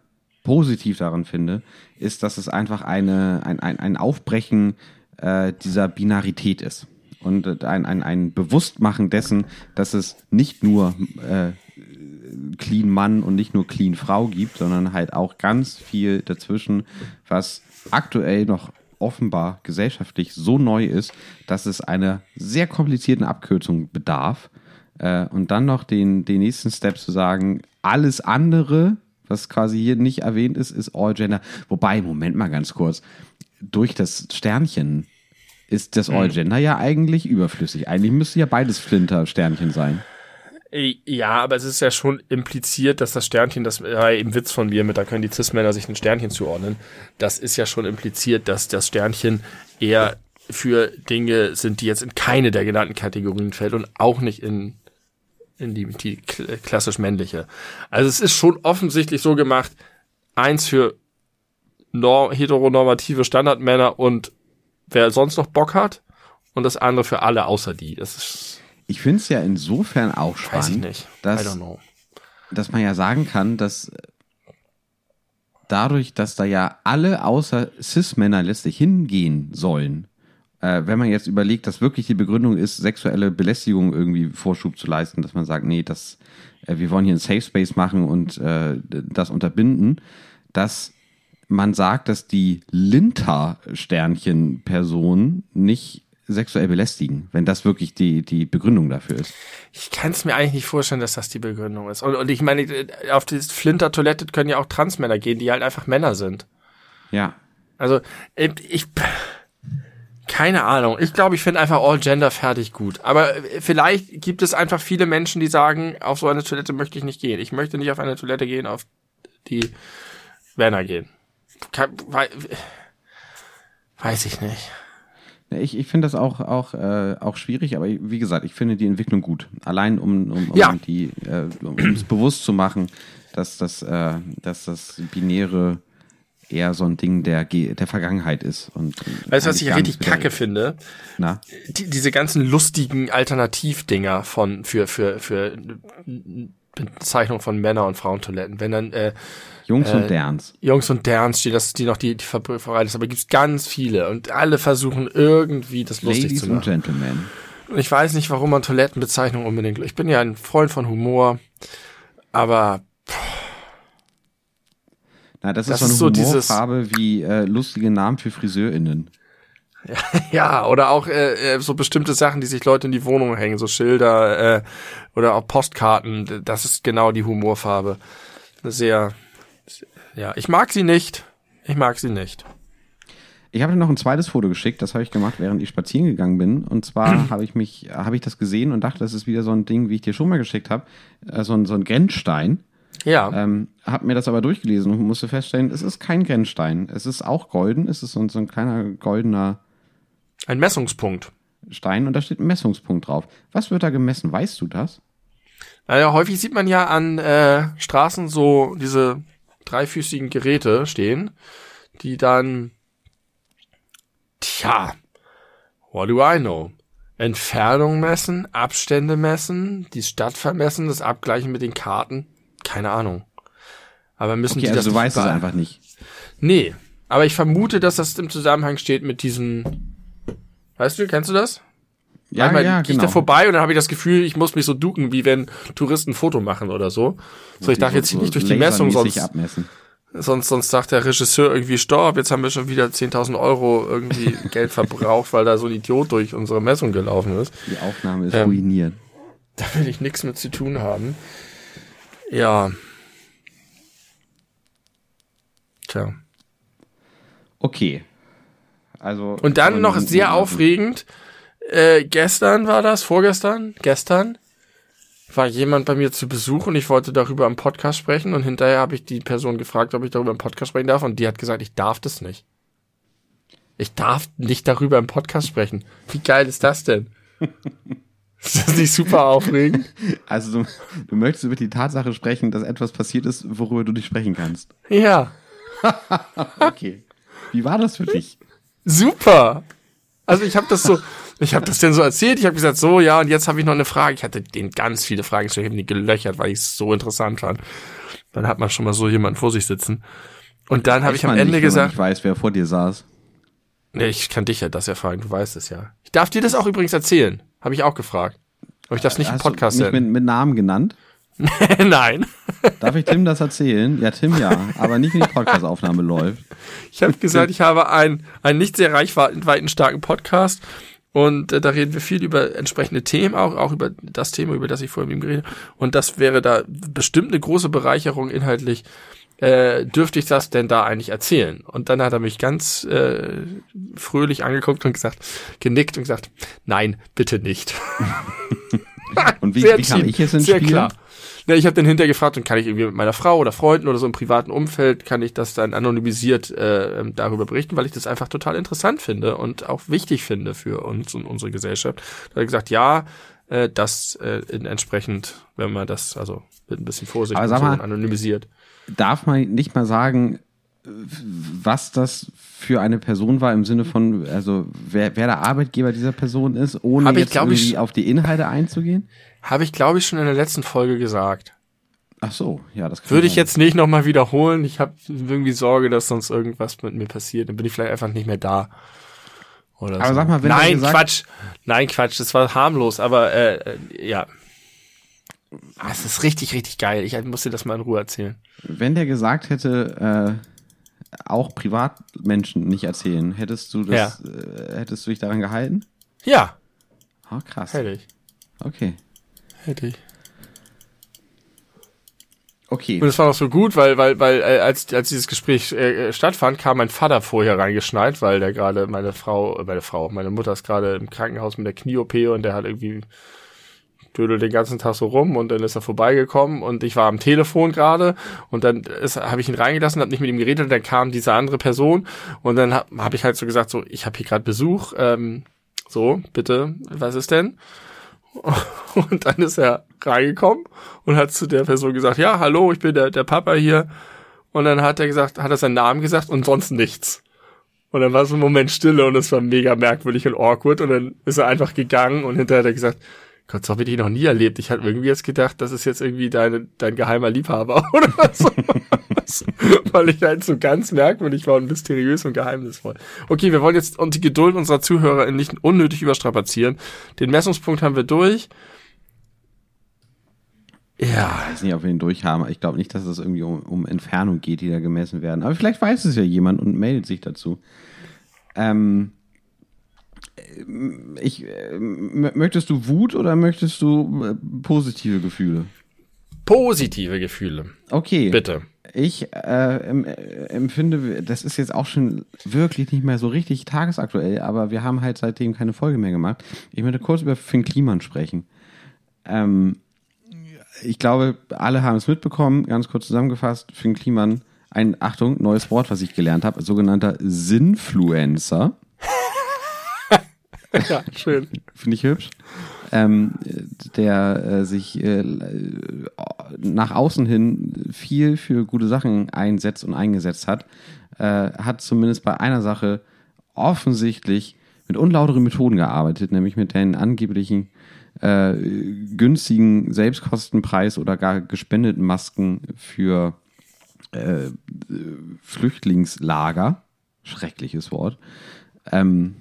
S1: positiv daran finde, ist, dass es einfach eine, ein, ein, ein Aufbrechen äh, dieser Binarität ist. Und äh, ein, ein, ein Bewusstmachen dessen, dass es nicht nur äh, clean Mann und nicht nur clean Frau gibt, sondern halt auch ganz viel dazwischen, was aktuell noch offenbar gesellschaftlich so neu ist, dass es einer sehr komplizierten Abkürzung bedarf. Äh, und dann noch den, den nächsten Step zu sagen, alles andere, was quasi hier nicht erwähnt ist, ist All Gender. Wobei, Moment mal ganz kurz, durch das Sternchen ist das All Gender ja eigentlich überflüssig. Eigentlich müsste ja beides Flinter-Sternchen sein.
S2: Ja, aber es ist ja schon impliziert, dass das Sternchen, das war ja im Witz von mir mit, da können die Cis-Männer sich ein Sternchen zuordnen. Das ist ja schon impliziert, dass das Sternchen eher für Dinge sind, die jetzt in keine der genannten Kategorien fällt und auch nicht in, in die, die kl- klassisch männliche. Also es ist schon offensichtlich so gemacht, eins für norm heteronormative Standardmänner und wer sonst noch Bock hat und das andere für alle außer die. Das ist,
S1: Ich finde es ja insofern auch spannend, dass, dass man ja sagen kann, dass dadurch, dass da ja alle außer Cis-Männer letztlich hingehen sollen, äh, wenn man jetzt überlegt, dass wirklich die Begründung ist, sexuelle Belästigung irgendwie Vorschub zu leisten, dass man sagt, nee, das, äh, wir wollen hier einen Safe Space machen und äh, das unterbinden, dass man sagt, dass die Linter-Sternchen-Personen nicht sexuell belästigen, wenn das wirklich die, die Begründung dafür ist.
S2: Ich kann es mir eigentlich nicht vorstellen, dass das die Begründung ist. Und, und ich meine, auf die Flinter-Toilette können ja auch Transmänner gehen, die halt einfach Männer sind.
S1: Ja.
S2: Also, ich. Keine Ahnung. Ich glaube, ich finde einfach All Gender fertig gut. Aber vielleicht gibt es einfach viele Menschen, die sagen, auf so eine Toilette möchte ich nicht gehen. Ich möchte nicht auf eine Toilette gehen, auf die Männer gehen. Kann, wei- weiß ich nicht.
S1: Ich, ich finde das auch, auch, äh, auch schwierig, aber wie gesagt, ich finde die Entwicklung gut. Allein um, um, um
S2: Ja.
S1: die, äh, um es bewusst zu machen, dass das, äh, dass das Binäre eher so ein Ding der, der Vergangenheit ist. Und
S2: Weißt du, was ich richtig kacke finde?
S1: Na?
S2: die, diese ganzen lustigen Alternativdinger von für für für Bezeichnung von Männer- und Frauentoiletten. Wenn dann äh,
S1: Jungs und Derns.
S2: Jungs und Derns stehen, dass die noch die, die verbreitet ist, aber gibt's ganz viele und alle versuchen irgendwie das lustig
S1: Ladies
S2: zu machen.
S1: Gentlemen.
S2: Und ich weiß nicht, warum man Toilettenbezeichnungen unbedingt. Ich bin ja ein Freund von Humor, aber
S1: Na, das,
S2: Das
S1: ist
S2: ist
S1: so
S2: so
S1: eine
S2: dieses-
S1: Humorfarbe wie äh, lustige Namen für FriseurInnen. *laughs*
S2: Ja, oder auch äh, äh, so bestimmte Sachen, die sich Leute in die Wohnung hängen, so Schilder äh, oder auch Postkarten. Das ist genau die Humorfarbe. sehr, ja, ich mag sie nicht. Ich mag sie nicht.
S1: Ich habe dir noch ein zweites Foto geschickt, das habe ich gemacht, während ich spazieren gegangen bin. Und zwar *clears throat* habe ich mich, habe ich das gesehen und dachte, das ist wieder so ein Ding, wie ich dir schon mal geschickt habe, äh, so ein, so ein Grenzstein.
S2: Ja.
S1: Ähm, habe mir das aber durchgelesen und musste feststellen, es ist kein Grenzstein. Es ist auch golden, es ist so, ein- so ein kleiner goldener
S2: Ein Messungspunkt.
S1: Stein und da steht ein Messungspunkt drauf. Was wird da gemessen? Weißt du das?
S2: Naja, häufig sieht man ja an äh, Straßen so diese dreifüßigen Geräte stehen, die dann, tja, what do I know? Entfernung messen, Abstände messen, die Stadt vermessen, das Abgleichen mit den Karten. Keine Ahnung. Aber müssen
S1: Okay,
S2: die
S1: also
S2: das
S1: du weißt es einfach nicht.
S2: Nee, aber ich vermute, dass das im Zusammenhang steht mit diesen. Weißt du, kennst du das?
S1: Ja,
S2: Manchmal
S1: ja,
S2: gehe ich
S1: genau.
S2: da vorbei und dann habe ich das Gefühl, ich muss mich so ducken, wie wenn Touristen ein Foto machen oder so. So, ich darf jetzt hier nicht durch die Messung, sonst,
S1: abmessen.
S2: sonst, sonst sagt der Regisseur irgendwie, stopp, jetzt haben wir schon wieder 10.000 Euro irgendwie *laughs* Geld verbraucht, weil da so ein Idiot durch unsere Messung gelaufen ist.
S1: Die Aufnahme ist
S2: Ähm,
S1: ruiniert.
S2: Da will ich nichts mit zu tun haben. Ja. Tja.
S1: Okay. Also
S2: Und dann noch sehr aufregend, äh, gestern war das, vorgestern, gestern, war jemand bei mir zu Besuch und ich wollte darüber im Podcast sprechen und hinterher habe ich die Person gefragt, ob ich darüber im Podcast sprechen darf und die hat gesagt, ich darf das nicht. Ich darf nicht darüber im Podcast sprechen. Wie geil ist das denn? *laughs* Ist das nicht super aufregend?
S1: Also du, du möchtest über die Tatsache sprechen, dass etwas passiert ist, worüber du nicht sprechen kannst.
S2: Ja, *laughs*
S1: Okay. Wie war das für dich?
S2: super. Also ich habe das so, ich habe das denn so erzählt. Ich habe gesagt, so ja, und jetzt habe ich noch eine Frage. Ich hatte denen ganz viele Fragen gestellt, ich habe die gelöchert, weil ich es so interessant fand. Dann hat man schon mal so jemanden vor sich sitzen. Und dann habe ich am Ende
S1: nicht,
S2: gesagt,
S1: nicht weiß, wer vor dir saß.
S2: nee, ich kann dich ja das ja fragen, du weißt es ja. Ich darf dir das auch übrigens erzählen, habe ich auch gefragt. Aber ich darf es nicht im
S1: Hast
S2: Podcast
S1: du mich mit, mit Namen genannt? *laughs*
S2: Nein.
S1: Darf ich Tim das erzählen? Ja, Tim ja, aber nicht, wenn die Podcastaufnahme *laughs* läuft.
S2: Ich habe gesagt, *laughs* ich habe einen, einen nicht sehr reichweitenstarken Podcast und äh, da reden wir viel über entsprechende Themen, auch, auch über das Thema, über das ich vorhin mit ihm geredet habe. Und das wäre da bestimmt eine große Bereicherung inhaltlich. Äh, dürfte ich das denn da eigentlich erzählen? Und dann hat er mich ganz äh, fröhlich angeguckt und gesagt, genickt und gesagt, nein, bitte nicht. *laughs*
S1: Und wie, wie kam ich jetzt ins
S2: sehr
S1: Spiel?
S2: klar. Na, ich habe dann hinterher gefragt, und kann ich irgendwie mit meiner Frau oder Freunden oder so im privaten Umfeld, kann ich das dann anonymisiert äh, ähm, darüber berichten, weil ich das einfach total interessant finde und auch wichtig finde für uns und unsere Gesellschaft. Da hat er gesagt, ja, äh, das äh, entsprechend, wenn man das, also mit ein bisschen Vorsicht
S1: Aber sag
S2: so
S1: mal-
S2: und anonymisiert.
S1: Darf man nicht mal sagen, was das für eine Person war im Sinne von, also wer, wer der Arbeitgeber dieser Person ist, ohne jetzt
S2: glaub ich,
S1: irgendwie auf die Inhalte einzugehen?
S2: Habe ich, glaube ich, schon in der letzten Folge gesagt.
S1: Ach so, ja, das kann
S2: Würde ich
S1: sein.
S2: jetzt nicht nochmal wiederholen. Ich habe irgendwie Sorge, dass sonst irgendwas mit mir passiert. Dann bin ich vielleicht einfach nicht mehr da. Oder
S1: Aber
S2: so.
S1: sag mal, wenn
S2: Nein,
S1: gesagt-
S2: Quatsch. Nein, Quatsch. Das war harmlos, aber äh, äh, ja. Ah, Es ist richtig, richtig geil. Ich muss dir das mal in Ruhe erzählen.
S1: Wenn der gesagt hätte, äh, auch Privatmenschen nicht erzählen, hättest du das, äh, hättest du dich daran gehalten?
S2: Ja,
S1: Ah, krass.
S2: hätte ich.
S1: Okay.
S2: Hätte ich.
S1: Okay.
S2: Und es war noch so gut, weil, weil, weil äh, als, als dieses Gespräch äh, äh, stattfand, kam mein Vater vorher reingeschneit, weil der gerade meine Frau, äh, meine Frau, meine Mutter ist gerade im Krankenhaus mit der Knie-OP und der hat irgendwie dödelt den ganzen Tag so rum und dann ist er vorbeigekommen und ich war am Telefon gerade und dann habe ich ihn reingelassen, habe nicht mit ihm geredet, dann kam diese andere Person und dann habe hab ich halt so gesagt, so ich habe hier gerade Besuch, ähm, so bitte, was ist denn? *laughs* Und dann ist er reingekommen und hat zu der Person gesagt, ja, hallo, ich bin der, der Papa hier. Und dann hat er gesagt, hat er seinen Namen gesagt und sonst nichts. Und dann war so ein Moment Stille und es war mega merkwürdig und awkward. Und dann ist er einfach gegangen und hinterher hat er gesagt, Gott, so habe ich dich noch nie erlebt. Ich hatte irgendwie jetzt gedacht, das ist jetzt irgendwie deine, dein geheimer Liebhaber *laughs* oder so. *laughs* Weil ich halt so ganz merkwürdig war und mysteriös und geheimnisvoll. Okay, wir wollen jetzt und die Geduld unserer Zuhörer nicht unnötig überstrapazieren. Den Messungspunkt haben wir durch. Ja,
S1: Ich weiß nicht, ob wir ihn durchhaben. Ich glaube nicht, dass es irgendwie um, um Entfernung geht, die da gemessen werden. Aber vielleicht weiß es ja jemand und meldet sich dazu. Ähm, ich, äh, möchtest du Wut oder möchtest du äh, positive Gefühle?
S2: positive Gefühle.
S1: Okay.
S2: Bitte.
S1: Ich äh, äh, empfinde, das ist jetzt auch schon wirklich nicht mehr so richtig tagesaktuell, aber wir haben halt seitdem keine Folge mehr gemacht. Ich möchte kurz über Finn Kliman sprechen. Ähm, ich glaube, alle haben es mitbekommen, ganz kurz zusammengefasst. Finn Kliman, ein, Achtung, neues Wort, was ich gelernt habe, sogenannter Sinfluencer. *laughs*
S2: Ja, schön.
S1: Finde ich hübsch. Ähm, der äh, sich äh, nach außen hin viel für gute Sachen einsetzt und eingesetzt hat, äh, hat zumindest bei einer Sache offensichtlich mit unlauteren Methoden gearbeitet, nämlich mit den angeblichen äh, günstigen Selbstkostenpreis oder gar gespendeten Masken für äh, Flüchtlingslager. Schreckliches Wort. Ähm,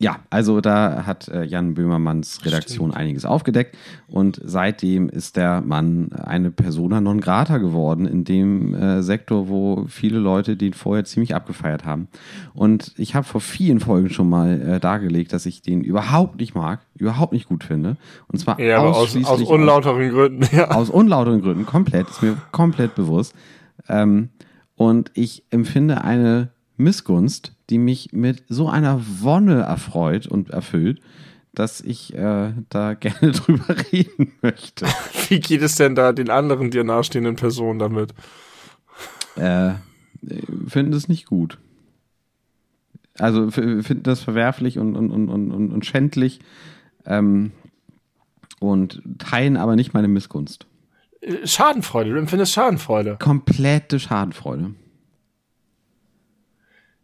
S1: ja, also da hat äh, Jan Böhmermanns Redaktion einiges aufgedeckt und seitdem ist der Mann eine Persona non grata geworden in dem äh, Sektor, wo viele Leute den vorher ziemlich abgefeiert haben. Und ich habe vor vielen Folgen schon mal äh, dargelegt, dass ich den überhaupt nicht mag, überhaupt nicht gut finde. Und zwar
S2: Ja, aber aus,
S1: ausschließlich
S2: aus unlauteren Gründen, ja.
S1: aus unlauteren Gründen, komplett, ist mir komplett bewusst. Ähm, und ich empfinde eine Missgunst, die mich mit so einer Wonne erfreut und erfüllt, dass ich äh, da *laughs* gerne drüber reden möchte. *laughs*
S2: Wie geht es denn da den anderen dir nahestehenden Personen damit?
S1: Äh, finden es nicht gut. Also finden das verwerflich und, und, und, und, und und schändlich ähm, und teilen aber nicht meine Missgunst.
S2: Äh, Schadenfreude, du empfindest Schadenfreude.
S1: Komplette Schadenfreude.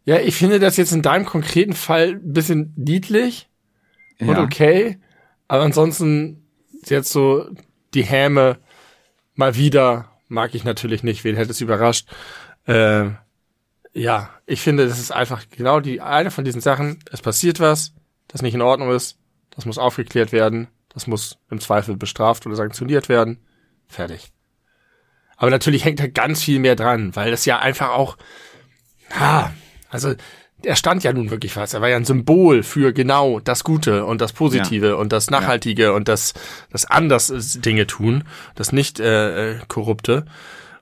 S2: Ja, ich finde das jetzt in deinem konkreten Fall ein bisschen niedlich und
S1: Ja.
S2: okay, aber ansonsten jetzt so die Häme mal wieder mag ich natürlich nicht, wen hätte es überrascht. Äh, ja, ich finde, das ist einfach genau die eine von diesen Sachen, es passiert was, das nicht in Ordnung ist, das muss aufgeklärt werden, das muss im Zweifel bestraft oder sanktioniert werden. Fertig. Aber natürlich hängt da ganz viel mehr dran, weil das ja einfach auch, ha, also er stand ja nun wirklich was. Er war ja ein Symbol für genau das Gute und das Positive und das Nachhaltige und das, das anders Dinge tun, das nicht äh, korrupte.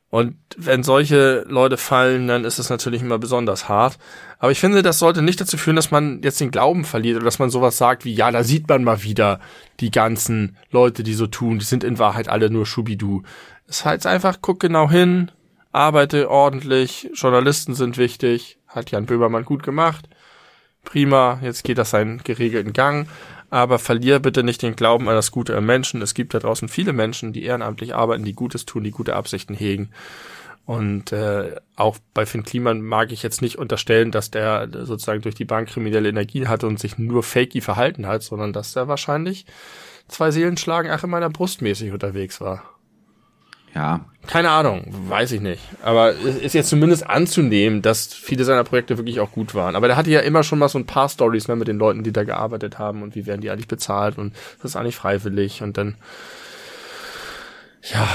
S2: Und wenn solche Leute fallen, dann ist es natürlich immer besonders hart. Aber ich finde, das sollte nicht dazu führen, dass man jetzt den Glauben verliert oder dass man sowas sagt wie, ja, da sieht man mal wieder die ganzen Leute, die so tun, die sind in Wahrheit alle nur Schubidu. Es heißt einfach, guck genau hin, arbeite ordentlich, Journalisten sind wichtig, hat Jan Böhmermann gut gemacht. Prima, jetzt geht das seinen geregelten Gang. Aber verlier bitte nicht den Glauben an das Gute am Menschen. Es gibt da draußen viele Menschen, die ehrenamtlich arbeiten, die Gutes tun, die gute Absichten hegen. Und äh, auch bei Finn Kliman mag ich jetzt nicht unterstellen, dass der sozusagen durch die Bank kriminelle Energie hatte und sich nur fakey verhalten hat, sondern dass er wahrscheinlich zwei Seelenschlagen ach in meiner Brust mäßig unterwegs war.
S1: Ja,
S2: Keine Ahnung, weiß ich nicht. Aber es ist jetzt zumindest anzunehmen, dass viele seiner Projekte wirklich auch gut waren. Aber der hatte ja immer schon mal so ein paar Stories ne, mit den Leuten, die da gearbeitet haben und wie werden die eigentlich bezahlt und das ist eigentlich freiwillig und dann ja,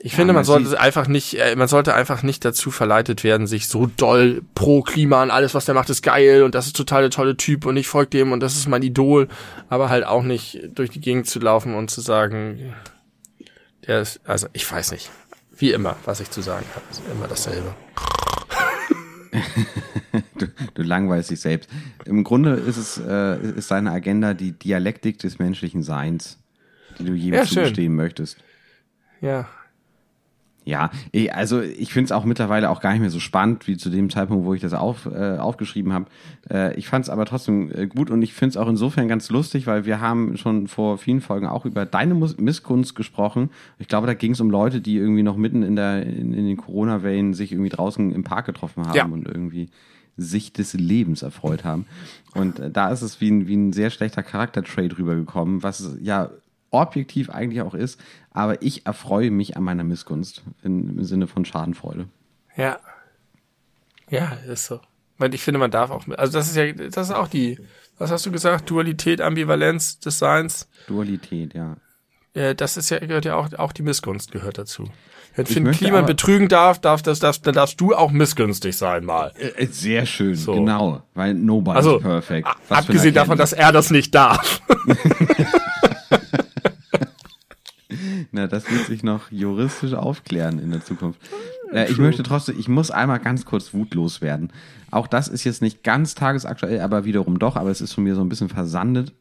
S2: ich finde, man
S1: man
S2: sollte einfach nicht, äh, man sollte einfach nicht dazu verleitet werden, sich so doll pro Klima und alles, was der macht, ist geil und das ist total der tolle Typ und ich folge dem und das ist mein Idol, aber halt auch nicht durch die Gegend zu laufen und zu sagen, der ist, also ich weiß nicht. Wie immer, was ich zu sagen habe, ist immer dasselbe. *laughs*
S1: du, du langweilst dich selbst. Im Grunde ist es äh, ist seine Agenda die Dialektik des menschlichen Seins, die du jedem
S2: Ja, schön.
S1: zugestehen möchtest.
S2: Ja.
S1: Ja, ich, also ich finde es auch mittlerweile auch gar nicht mehr so spannend wie zu dem Zeitpunkt, wo ich das auf, äh, aufgeschrieben habe. Äh, ich fand es aber trotzdem äh, gut und ich finde es auch insofern ganz lustig, weil wir haben schon vor vielen Folgen auch über deine Mus Missgunst gesprochen. Ich glaube, da ging es um Leute, die irgendwie noch mitten in der in, in den Corona-Wellen sich irgendwie draußen im Park getroffen haben
S2: Ja.
S1: und irgendwie sich des Lebens erfreut haben. Und äh, da ist es wie ein, wie ein sehr schlechter Charaktertrade rübergekommen, was ja objektiv eigentlich auch ist, aber ich erfreue mich an meiner Missgunst in, im Sinne von Schadenfreude.
S2: Ja. Ja, ist so. Weil ich finde, man darf auch, also das ist ja, das ist auch die, was hast du gesagt? Dualität, Ambivalenz des Seins.
S1: Dualität, ja.
S2: Äh, das ist ja, gehört ja auch, auch die Missgunst gehört dazu. Wenn
S1: Ich
S2: Finn Kliman
S1: aber-
S2: betrügen darf, darf das, das, dann darfst du auch missgünstig sein mal.
S1: Äh, Sehr schön,
S2: So.
S1: genau, weil nobody's
S2: Also,
S1: perfect. Was
S2: abgesehen davon, dass er das nicht darf. *laughs*
S1: Na, das wird sich noch juristisch aufklären in der Zukunft. Äh, ich möchte trotzdem, ich muss einmal ganz kurz wutlos werden. Auch das ist jetzt nicht ganz tagesaktuell, aber wiederum doch, aber es ist von mir so ein bisschen versandet.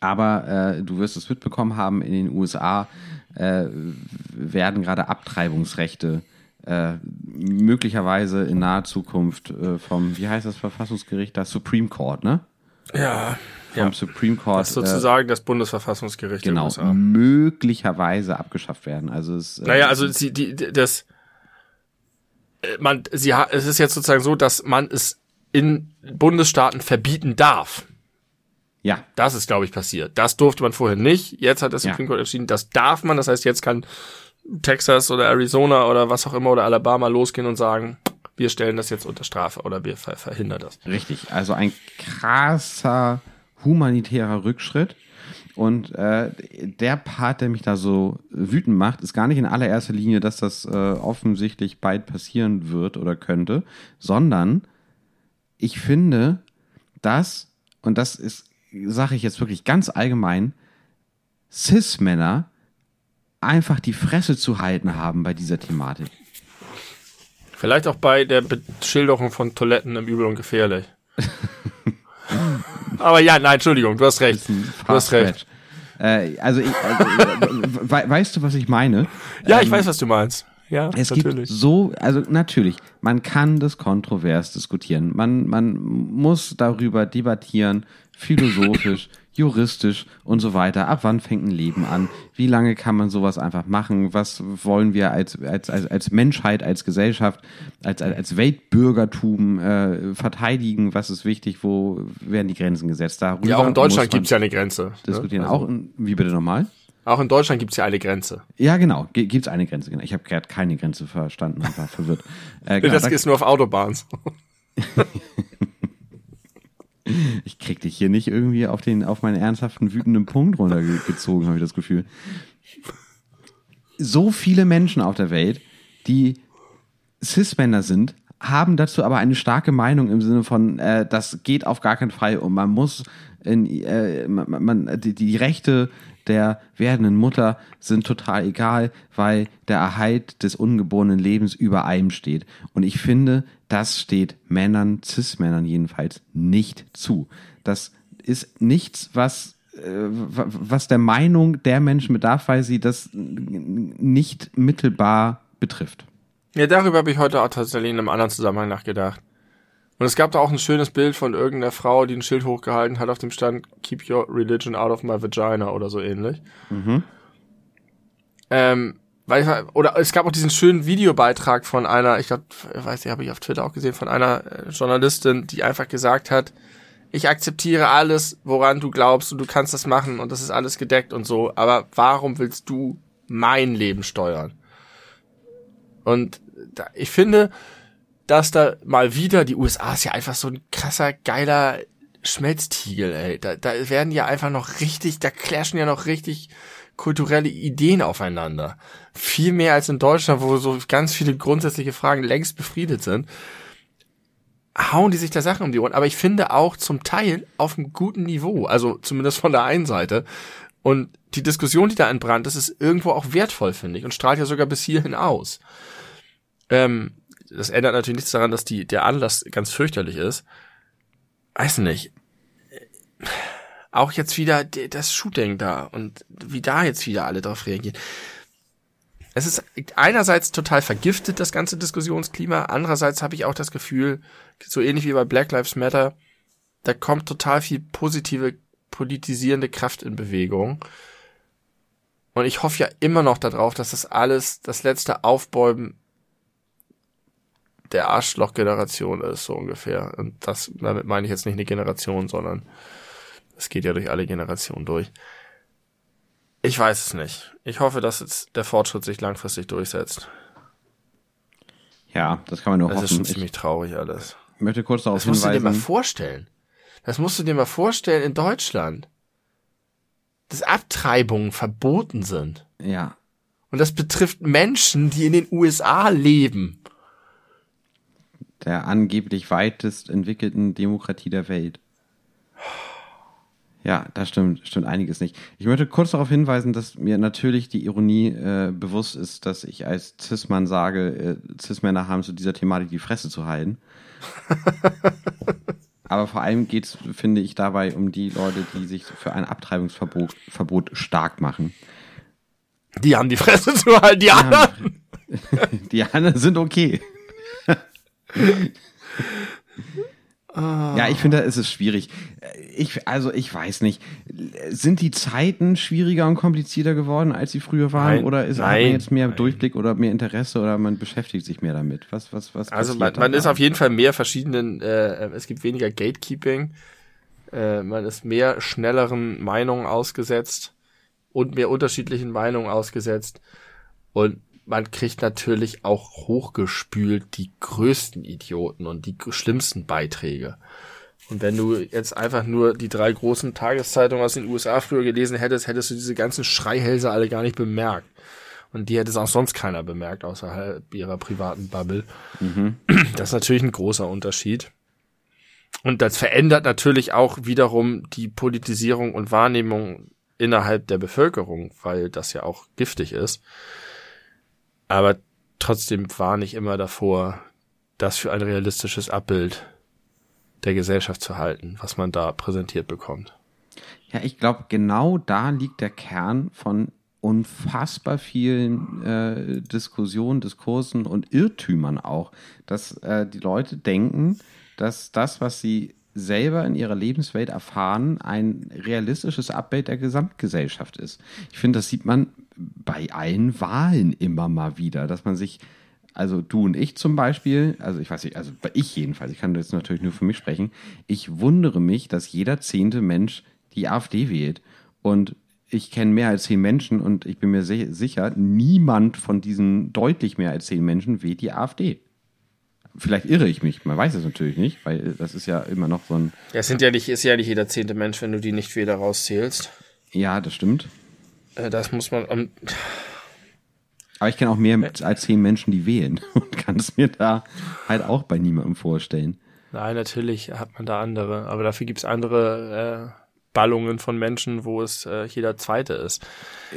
S1: Aber äh, du wirst es mitbekommen haben, in den USA äh, werden gerade Abtreibungsrechte äh, möglicherweise in naher Zukunft äh, vom, wie heißt das Verfassungsgericht, das Supreme Court, ne?
S2: Ja.
S1: Vom
S2: ja.
S1: Supreme Court.
S2: Das ist sozusagen äh, das Bundesverfassungsgericht
S1: genau, möglicherweise abgeschafft werden. Also es,
S2: äh, naja, also sie, die, das, äh, man, sie, es ist jetzt sozusagen so, dass man es in Bundesstaaten verbieten darf.
S1: Ja.
S2: Das ist, glaube ich, passiert. Das durfte man vorher nicht. Jetzt hat das Supreme ja. Court entschieden, das darf man. Das heißt, jetzt kann Texas oder Arizona oder was auch immer oder Alabama losgehen und sagen, wir stellen das jetzt unter Strafe oder wir ver verhindern das.
S1: Richtig. Also ein krasser humanitärer Rückschritt. Und äh, der Part, der mich da so wütend macht, ist gar nicht in allererster Linie, dass das äh, offensichtlich bald passieren wird oder könnte, sondern ich finde, dass, und das ist, sage ich jetzt wirklich ganz allgemein, Cis-Männer einfach die Fresse zu halten haben bei dieser Thematik.
S2: Vielleicht auch bei der Beschilderung von Toiletten im Übel und gefährlich. *laughs* Aber ja, nein, Entschuldigung, du hast recht. Du hast recht.
S1: Äh, also, ich, also *laughs* we weißt du, was ich meine?
S2: Ja, ich ähm, weiß, was du meinst. Ja,
S1: es natürlich. gibt so, also natürlich, man kann das kontrovers diskutieren. Man, man muss darüber debattieren, philosophisch *laughs* juristisch und so weiter. Ab wann fängt ein Leben an? Wie lange kann man sowas einfach machen? Was wollen wir als, als, als, als Menschheit, als Gesellschaft, als, als Weltbürgertum äh, verteidigen? Was ist wichtig? Wo werden die Grenzen gesetzt?
S2: Darüber ja, auch in Deutschland gibt es ja eine Grenze. Ne?
S1: Diskutieren. Ne? Also, auch in, wie bitte nochmal?
S2: Auch in Deutschland gibt es ja eine Grenze.
S1: Ja, genau. Gibt es eine Grenze. Genau. Ich habe gerade keine Grenze verstanden und war verwirrt.
S2: Äh, *laughs* genau, das ist nur auf Autobahnen. *laughs*
S1: Ich krieg dich hier nicht irgendwie auf den, auf meinen ernsthaften, wütenden Punkt runtergezogen, habe ich das Gefühl. So viele Menschen auf der Welt, die Cis-Männer sind, haben dazu aber eine starke Meinung im Sinne von, äh, das geht auf gar keinen Fall und man muss in, äh, man, man, die, die Rechte der werdenden Mutter sind total egal, weil der Erhalt des ungeborenen Lebens über allem steht. Und ich finde, das steht Männern, Cis-Männern jedenfalls, nicht zu. Das ist nichts, was äh, was der Meinung der Menschen bedarf, weil sie das nicht mittelbar betrifft.
S2: Ja, darüber habe ich heute auch tatsächlich in einem anderen Zusammenhang nachgedacht. Und es gab da auch ein schönes Bild von irgendeiner Frau, die ein Schild hochgehalten hat auf dem Stand Keep your religion out of my vagina oder so ähnlich. Mhm. Ähm, weil ich, oder es gab auch diesen schönen Videobeitrag von einer, ich glaube, weiß nicht, habe ich auf Twitter auch gesehen, von einer äh, Journalistin, die einfach gesagt hat, ich akzeptiere alles, woran du glaubst und du kannst das machen und das ist alles gedeckt und so, aber warum willst du mein Leben steuern? Und da, ich finde, dass da mal wieder, die USA ist ja einfach so ein krasser, geiler Schmelztiegel, ey. Da, da werden ja einfach noch richtig, da clashen ja noch richtig kulturelle Ideen aufeinander. Viel mehr als in Deutschland, wo so ganz viele grundsätzliche Fragen längst befriedet sind. Hauen die sich da Sachen um die Ohren. Aber ich finde auch zum Teil auf einem guten Niveau. Also zumindest von der einen Seite. Und die Diskussion, die da entbrannt, das ist irgendwo auch wertvoll, finde ich. Und strahlt ja sogar bis hierhin aus. Ähm, das ändert natürlich nichts daran, dass die, der Anlass ganz fürchterlich ist. Weiß nicht. Auch jetzt wieder das Shooting da und wie da jetzt wieder alle drauf reagieren. Es ist einerseits total vergiftet, das ganze Diskussionsklima. Andererseits habe ich auch das Gefühl, so ähnlich wie bei Black Lives Matter, da kommt total viel positive, politisierende Kraft in Bewegung. Und ich hoffe ja immer noch darauf, dass das alles, das letzte Aufbäumen der Arschloch-Generation ist, so ungefähr. Und das, damit meine ich jetzt nicht eine Generation, sondern es geht ja durch alle Generationen durch. Ich weiß es nicht. Ich hoffe, dass jetzt der Fortschritt sich langfristig durchsetzt.
S1: Ja, das kann man nur
S2: das
S1: hoffen.
S2: Das ist schon ziemlich traurig alles.
S1: Ich möchte kurz darauf
S2: das
S1: hinweisen.
S2: Das musst du dir mal vorstellen. Das musst du dir mal vorstellen in Deutschland. Dass Abtreibungen verboten sind.
S1: Ja.
S2: Und das betrifft Menschen, die in den USA leben
S1: der angeblich weitest entwickelten Demokratie der Welt. Ja, da stimmt, stimmt einiges nicht. Ich möchte kurz darauf hinweisen, dass mir natürlich die Ironie äh, bewusst ist, dass ich als Cis-Mann sage, äh, Cis-Männer haben zu dieser Thematik die Fresse zu halten. *laughs* Aber vor allem geht es, finde ich, dabei um die Leute, die sich für ein Abtreibungsverbot Verbot stark machen.
S2: Die haben die Fresse zu halten, die, die anderen.
S1: Haben, *laughs* die anderen sind okay. Ja, ich finde, es ist schwierig. Ich, also ich weiß nicht. Sind die Zeiten schwieriger und komplizierter geworden, als sie früher waren?
S2: Nein,
S1: oder ist
S2: nein,
S1: man jetzt mehr
S2: nein.
S1: Durchblick oder mehr Interesse oder man beschäftigt sich mehr damit? Was, was, was?
S2: Also man, man ist auf jeden Fall mehr verschiedenen, äh, es gibt weniger Gatekeeping, äh, man ist mehr schnelleren Meinungen ausgesetzt und mehr unterschiedlichen Meinungen ausgesetzt und man kriegt natürlich auch hochgespült die größten Idioten und die schlimmsten Beiträge. Und wenn du jetzt einfach nur die drei großen Tageszeitungen aus den USA früher gelesen hättest, hättest du diese ganzen Schreihälse alle gar nicht bemerkt. Und die hätte es auch sonst keiner bemerkt, außerhalb ihrer privaten Bubble. Das ist natürlich ein großer Unterschied. Und das verändert natürlich auch wiederum die Politisierung und Wahrnehmung innerhalb der Bevölkerung, weil das ja auch giftig ist. Aber trotzdem warne ich immer davor, das für ein realistisches Abbild der Gesellschaft zu halten, was man da präsentiert bekommt.
S1: Ja, ich glaube, genau da liegt der Kern von unfassbar vielen äh, Diskussionen, Diskursen und Irrtümern auch, dass äh, die Leute denken, dass das, was sie selber in ihrer Lebenswelt erfahren, ein realistisches Abbild der Gesamtgesellschaft ist. Ich finde, das sieht man bei allen Wahlen immer mal wieder, dass man sich, also du und ich zum Beispiel, also ich weiß nicht, also ich jedenfalls, ich kann jetzt natürlich nur für mich sprechen, ich wundere mich, dass jeder zehnte Mensch die AfD wählt. Und ich kenne mehr als zehn Menschen und ich bin mir si- sicher, niemand von diesen deutlich mehr als zehn Menschen wählt die AfD. Vielleicht irre ich mich, man weiß es natürlich nicht, weil das ist ja immer noch so ein,
S2: Ja, es sind ja nicht, ist ja nicht jeder zehnte Mensch, wenn du die Nichtwähler rauszählst.
S1: ja, das stimmt.
S2: Äh, Das muss man, ähm,
S1: Aber ich kenne auch mehr als zehn Menschen, die wählen *laughs* und kann es mir da halt auch bei niemandem vorstellen.
S2: nein, natürlich hat man da andere, aber dafür gibt's andere äh, Ballungen von Menschen, wo es äh, jeder zweite ist.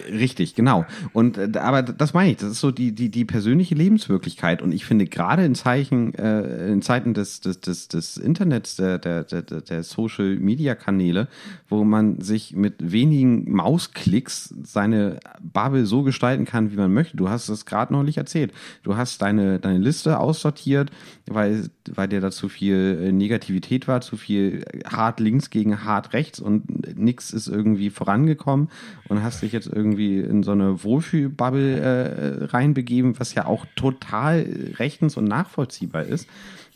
S1: Richtig, genau. Und äh, aber das meine ich, das ist so die die die persönliche Lebenswirklichkeit und ich finde gerade in Zeichen äh, in Zeiten des des des, des Internets der der der der Social Media Kanäle, wo man sich mit wenigen Mausklicks seine Bubble so gestalten kann, wie man möchte. Du hast es gerade neulich erzählt. Du hast deine deine Liste aussortiert, weil weil dir da zu viel äh, Negativität war, zu viel hart links gegen hart rechts und nix ist irgendwie vorangekommen und hast dich jetzt irgendwie in so eine Wohlfühlbubble äh, reinbegeben, was ja auch total rechtens und nachvollziehbar ist.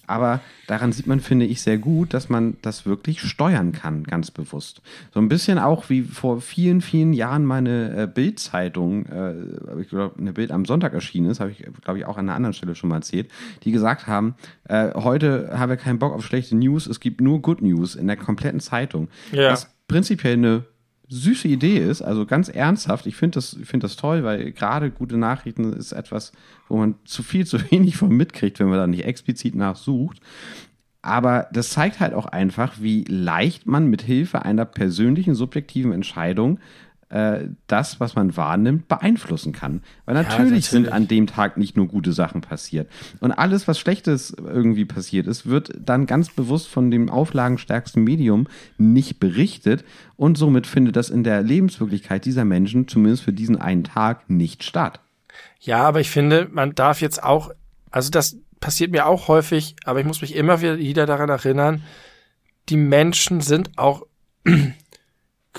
S1: Aber daran sieht man, finde ich, sehr gut, dass man das wirklich steuern kann, ganz bewusst. So ein bisschen auch wie vor vielen, vielen Jahren meine äh, Bild-Zeitung, äh, ich glaube, eine Bild am Sonntag erschienen ist, habe ich, glaube ich, auch an einer anderen Stelle schon mal erzählt, die gesagt haben, äh, heute haben wir keinen Bock auf schlechte News, es gibt nur Good News in der kompletten Zeitung.
S2: Ja.
S1: Was prinzipiell eine süße Idee ist, also ganz ernsthaft, ich finde das, ich finde das toll, weil gerade gute Nachrichten ist etwas, wo man zu viel, zu wenig von mitkriegt, wenn man da nicht explizit nachsucht. Aber das zeigt halt auch einfach, wie leicht man mit Hilfe einer persönlichen, subjektiven Entscheidung das, was man wahrnimmt, beeinflussen kann. Weil natürlich,
S2: natürlich.
S1: sind an dem Tag nicht nur gute Sachen passiert. Und alles, was Schlechtes irgendwie passiert ist, wird dann ganz bewusst von dem auflagenstärksten Medium nicht berichtet. Und somit findet das in der Lebenswirklichkeit dieser Menschen, zumindest für diesen einen Tag, nicht statt.
S2: Ja, aber ich finde, man darf jetzt auch, also das passiert mir auch häufig, aber ich muss mich immer wieder daran erinnern, die Menschen sind auch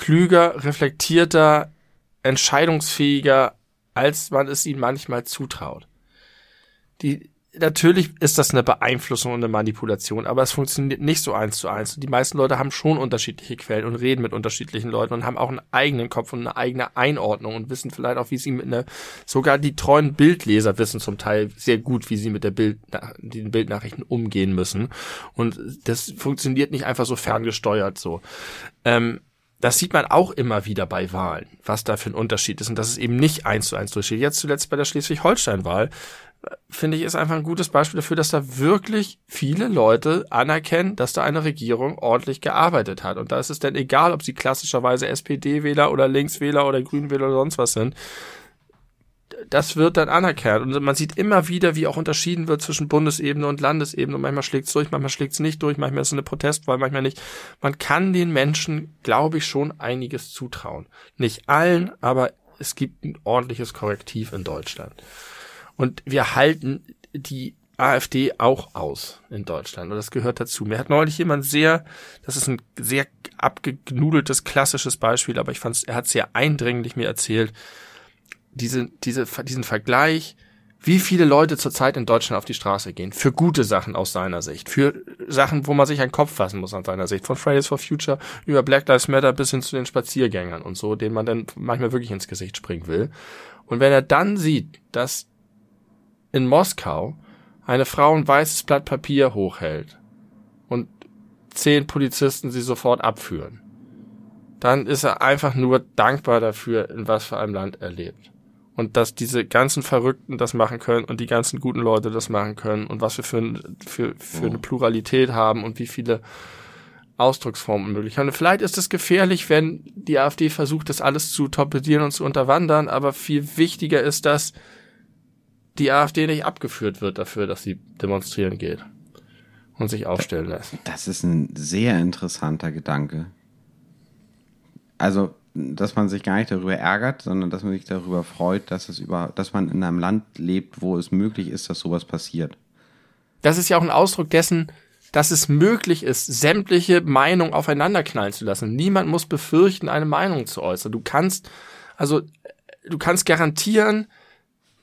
S2: klüger, reflektierter, entscheidungsfähiger, als man es ihnen manchmal zutraut. Die, natürlich ist das eine Beeinflussung und eine Manipulation, aber es funktioniert nicht so eins zu eins. Die meisten Leute haben schon unterschiedliche Quellen und reden mit unterschiedlichen Leuten und haben auch einen eigenen Kopf und eine eigene Einordnung und wissen vielleicht auch, wie sie mit einer, sogar die treuen Bildleser wissen zum Teil sehr gut, wie sie mit der Bild, den Bildnachrichten umgehen müssen. Und das funktioniert nicht einfach so ferngesteuert so. Ähm, das sieht man auch immer wieder bei Wahlen, was da für ein Unterschied ist und dass es eben nicht eins zu eins durchsteht. Jetzt zuletzt bei der Schleswig-Holstein-Wahl finde ich, ist einfach ein gutes Beispiel dafür, dass da wirklich viele Leute anerkennen, dass da eine Regierung ordentlich gearbeitet hat. Und da ist es denn egal, ob sie klassischerweise SPD-Wähler oder Linkswähler oder Grünwähler oder sonst was sind. Das wird dann anerkannt. Und man sieht immer wieder, wie auch unterschieden wird zwischen Bundesebene und Landesebene. Und manchmal schlägt es durch, manchmal schlägt es nicht durch, manchmal ist es eine Protestwahl, manchmal nicht. Man kann den Menschen, glaube ich, schon einiges zutrauen. Nicht allen, aber es gibt ein ordentliches Korrektiv in Deutschland. Und wir halten die AfD auch aus in Deutschland. Und das gehört dazu. Mir hat neulich jemand sehr, das ist ein sehr abgenudeltes, klassisches Beispiel, aber ich fand er hat sehr eindringlich mir erzählt, diese, diese, diesen Vergleich, wie viele Leute zurzeit in Deutschland auf die Straße gehen. Für gute Sachen aus seiner Sicht. Für Sachen, wo man sich einen Kopf fassen muss an seiner Sicht. Von Fridays for Future über Black Lives Matter bis hin zu den Spaziergängern und so, denen man dann manchmal wirklich ins Gesicht springen will. Und wenn er dann sieht, dass in Moskau eine Frau ein weißes Blatt Papier hochhält und zehn Polizisten sie sofort abführen, dann ist er einfach nur dankbar dafür, in was für einem Land er lebt. Und dass diese ganzen Verrückten das machen können und die ganzen guten Leute das machen können und was wir für, für, für eine Pluralität haben und wie viele Ausdrucksformen möglich haben. vielleicht ist es gefährlich, wenn die AfD versucht, das alles zu torpedieren und zu unterwandern, aber viel wichtiger ist, dass die AfD nicht abgeführt wird dafür, dass sie demonstrieren geht und sich aufstellen lässt.
S1: Das ist ein sehr interessanter Gedanke. Also, dass man sich gar nicht darüber ärgert, sondern dass man sich darüber freut, dass es über, dass man in einem Land lebt, wo es möglich ist, dass sowas passiert.
S2: Das ist ja auch ein Ausdruck dessen, dass es möglich ist, sämtliche Meinungen aufeinanderknallen zu lassen. Niemand muss befürchten, eine Meinung zu äußern. Du kannst, also, du kannst garantieren,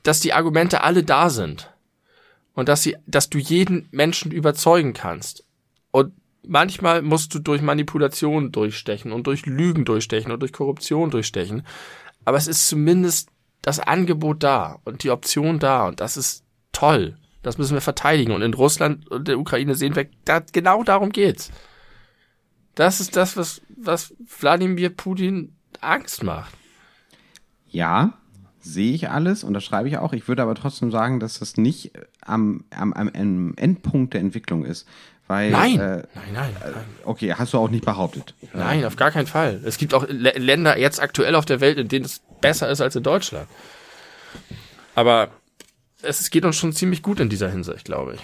S2: dass die Argumente alle da sind und dass sie, dass du jeden Menschen überzeugen kannst. Und manchmal musst du durch Manipulation durchstechen und durch Lügen durchstechen und durch Korruption durchstechen. Aber es ist zumindest das Angebot da und die Option da und das ist toll. Das müssen wir verteidigen. Und in Russland und der Ukraine sehen wir, da, genau darum geht's. Das ist das, was, was Wladimir Putin Angst macht.
S1: Ja, sehe ich alles, unterschreibe ich auch. Ich würde aber trotzdem sagen, dass das nicht am, am, am Endpunkt der Entwicklung ist. Weil,
S2: nein. Äh, nein, nein, nein.
S1: Okay, hast du auch nicht behauptet.
S2: Nein, auf gar keinen Fall. Es gibt auch Länder jetzt aktuell auf der Welt, in denen es besser ist als in Deutschland. Aber es geht uns schon ziemlich gut in dieser Hinsicht, glaube ich.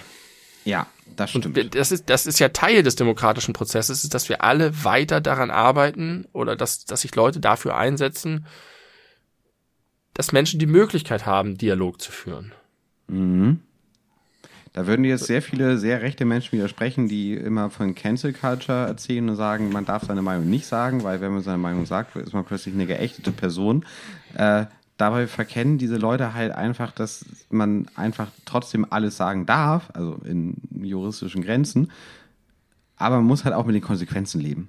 S1: Ja, das stimmt.
S2: Und das ist, das ist ja Teil des demokratischen Prozesses, ist, dass wir alle weiter daran arbeiten oder dass, dass sich Leute dafür einsetzen, dass Menschen die Möglichkeit haben, Dialog zu führen.
S1: Mhm. Da würden jetzt sehr viele sehr rechte Menschen widersprechen, die immer von Cancel Culture erzählen und sagen, man darf seine Meinung nicht sagen, weil wenn man seine Meinung sagt, ist man plötzlich eine geächtete Person. Äh, dabei verkennen diese Leute halt einfach, dass man einfach trotzdem alles sagen darf, also in juristischen Grenzen, aber man muss halt auch mit den Konsequenzen leben.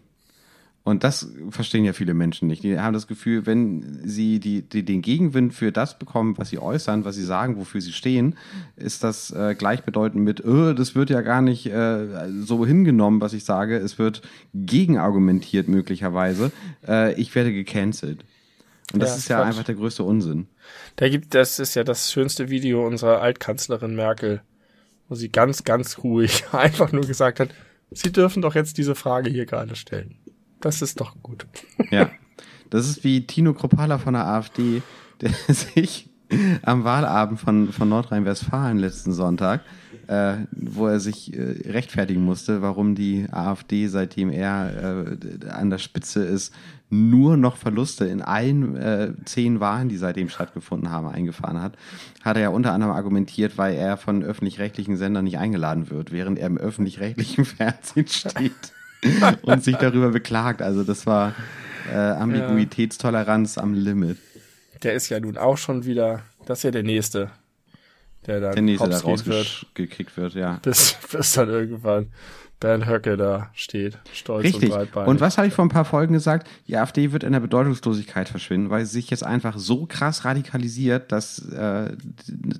S1: Und das verstehen ja viele Menschen nicht. Die haben das Gefühl, wenn sie die, die, den Gegenwind für das bekommen, was sie äußern, was sie sagen, wofür sie stehen, ist das äh, gleichbedeutend mit, oh, das wird ja gar nicht äh, so hingenommen, was ich sage. Es wird gegenargumentiert möglicherweise. Äh, ich werde gecancelt. Und das ja, ist ja Quatsch. einfach der größte Unsinn.
S2: Da gibt, das ist ja das schönste Video unserer Altkanzlerin Merkel, wo sie ganz, ganz ruhig *laughs* einfach nur gesagt hat, Sie dürfen doch jetzt diese Frage hier gerade stellen. Das ist doch gut.
S1: Ja. Das ist wie Tino Kropala von der AfD, der *laughs* sich am Wahlabend von, von Nordrhein-Westfalen letzten Sonntag, äh, wo er sich äh, rechtfertigen musste, warum die AfD, seitdem er äh, an der Spitze ist, nur noch Verluste in allen äh, zehn Wahlen, die seitdem stattgefunden haben, eingefahren hat, hat er ja unter anderem argumentiert, weil er von öffentlich-rechtlichen Sendern nicht eingeladen wird, während er im öffentlich-rechtlichen *laughs* Fernsehen steht. *laughs* und sich darüber beklagt. Also das war äh, Ambiguitätstoleranz ja. am Limit.
S2: Der ist ja nun auch schon wieder, das ist ja der nächste, der dann
S1: der nächste, der rausgekickt wird, ja.
S2: Bis, *laughs* bis dann irgendwann Bernd Höcke da steht, stolz
S1: Richtig.
S2: und breitbeinig.
S1: Und was habe ich vor ein paar Folgen gesagt? Die AfD wird in der Bedeutungslosigkeit verschwinden, weil sie sich jetzt einfach so krass radikalisiert, dass, äh,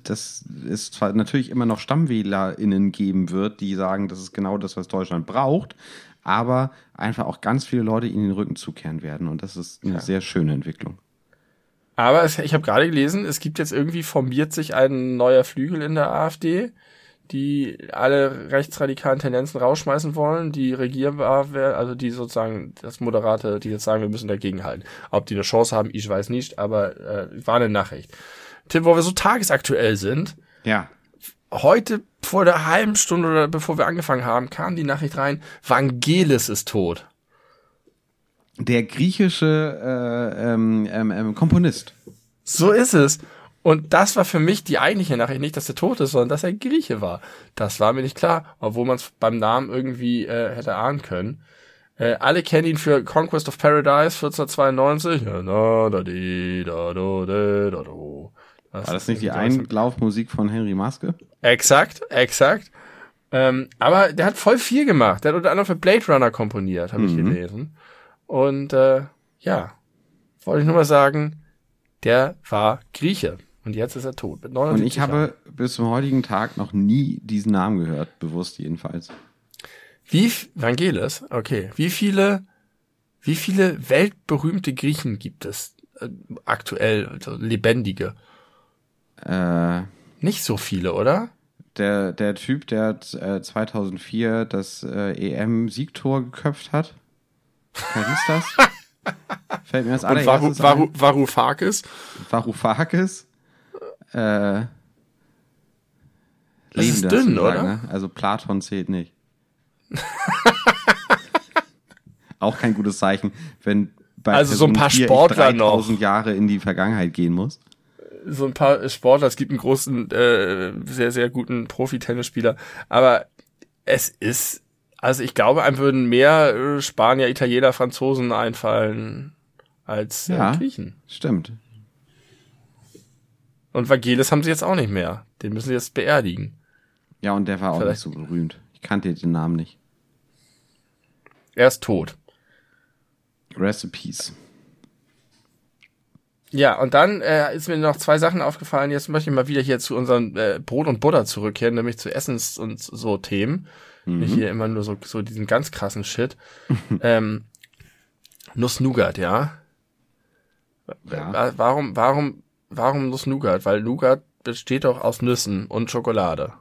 S1: dass es zwar natürlich immer noch StammwählerInnen geben wird, die sagen, das ist genau das, was Deutschland braucht, aber einfach auch ganz viele Leute ihnen den Rücken zukehren werden. Und das ist eine ja. sehr schöne Entwicklung.
S2: Aber es, ich habe gerade gelesen, es gibt jetzt irgendwie formiert sich ein neuer Flügel in der AfD, die alle rechtsradikalen Tendenzen rausschmeißen wollen, die regierbar werden, also die sozusagen das Moderate, die jetzt sagen, wir müssen dagegen halten. Ob die eine Chance haben, ich weiß nicht, aber äh, war eine Nachricht. Tim, wo wir so tagesaktuell sind,
S1: Ja.
S2: heute vor der halben Stunde oder bevor wir angefangen haben, kam die Nachricht rein, Vangelis ist tot.
S1: Der griechische äh, ähm, ähm, ähm, Komponist.
S2: So ist es. Und das war für mich die eigentliche Nachricht, nicht, dass er tot ist, sondern dass er Grieche war. Das war mir nicht klar, obwohl man es beim Namen irgendwie äh, hätte ahnen können. Äh, alle kennen ihn für Conquest of Paradise 1492. Ja, da, da, di, da, do, de, da, do.
S1: War das nicht die. Einlaufmusik von Henry Maske?
S2: Exakt, exakt. Ähm, aber der hat voll viel gemacht. Der hat unter anderem für Blade Runner komponiert, habe ich
S1: Mhm.
S2: gelesen. Und äh, ja, wollte ich nur mal sagen, der war Grieche. Und jetzt ist er tot.
S1: Und
S2: 79
S1: ich
S2: Jahren.
S1: habe bis zum heutigen Tag noch nie diesen Namen gehört, bewusst jedenfalls.
S2: Wie, Vangelis? Okay. Wie viele, wie viele weltberühmte Griechen gibt es äh, aktuell, also lebendige?
S1: Äh,
S2: Nicht so viele, oder?
S1: der, der Typ, der äh, 2004 das äh, EM-Siegtor geköpft hat. Wer ist das? *laughs* Fällt mir das
S2: Varu, Varu,
S1: ein.
S2: Varoufakis?
S1: Varoufakis. Äh,
S2: Das ist
S1: Lebender
S2: dünn, oder?
S1: Ne? Also Platon zählt nicht. *laughs* Auch kein gutes Zeichen, wenn bei
S2: Also so ein paar
S1: 4 ich
S2: Sportler noch.
S1: 3000 Jahre in die Vergangenheit gehen muss.
S2: so ein paar Sportler, es gibt einen großen, äh, sehr, sehr guten Profi-Tennisspieler, aber es ist, also ich glaube, einem würden mehr äh, Spanier, Italiener, Franzosen einfallen als äh,
S1: Ja.
S2: Griechen.
S1: Stimmt.
S2: Und Vangelis haben sie jetzt auch nicht mehr. Den müssen sie jetzt beerdigen.
S1: Ja, und der war auch
S2: Vielleicht-
S1: nicht so berühmt. Ich kannte den Namen nicht.
S2: Er ist tot.
S1: Recipes.
S2: Ja, und dann äh, ist mir noch zwei Sachen aufgefallen. Jetzt möchte ich mal wieder hier zu unserem äh, Brot und Butter zurückkehren, nämlich zu Essens- und so Themen. Nicht hier immer nur so, so diesen ganz krassen Shit. *laughs* ähm, Nuss-Nougat, ja?
S1: Ja.
S2: Wa- Warum, warum, warum Nuss-Nougat? Weil Nougat besteht doch aus Nüssen und Schokolade.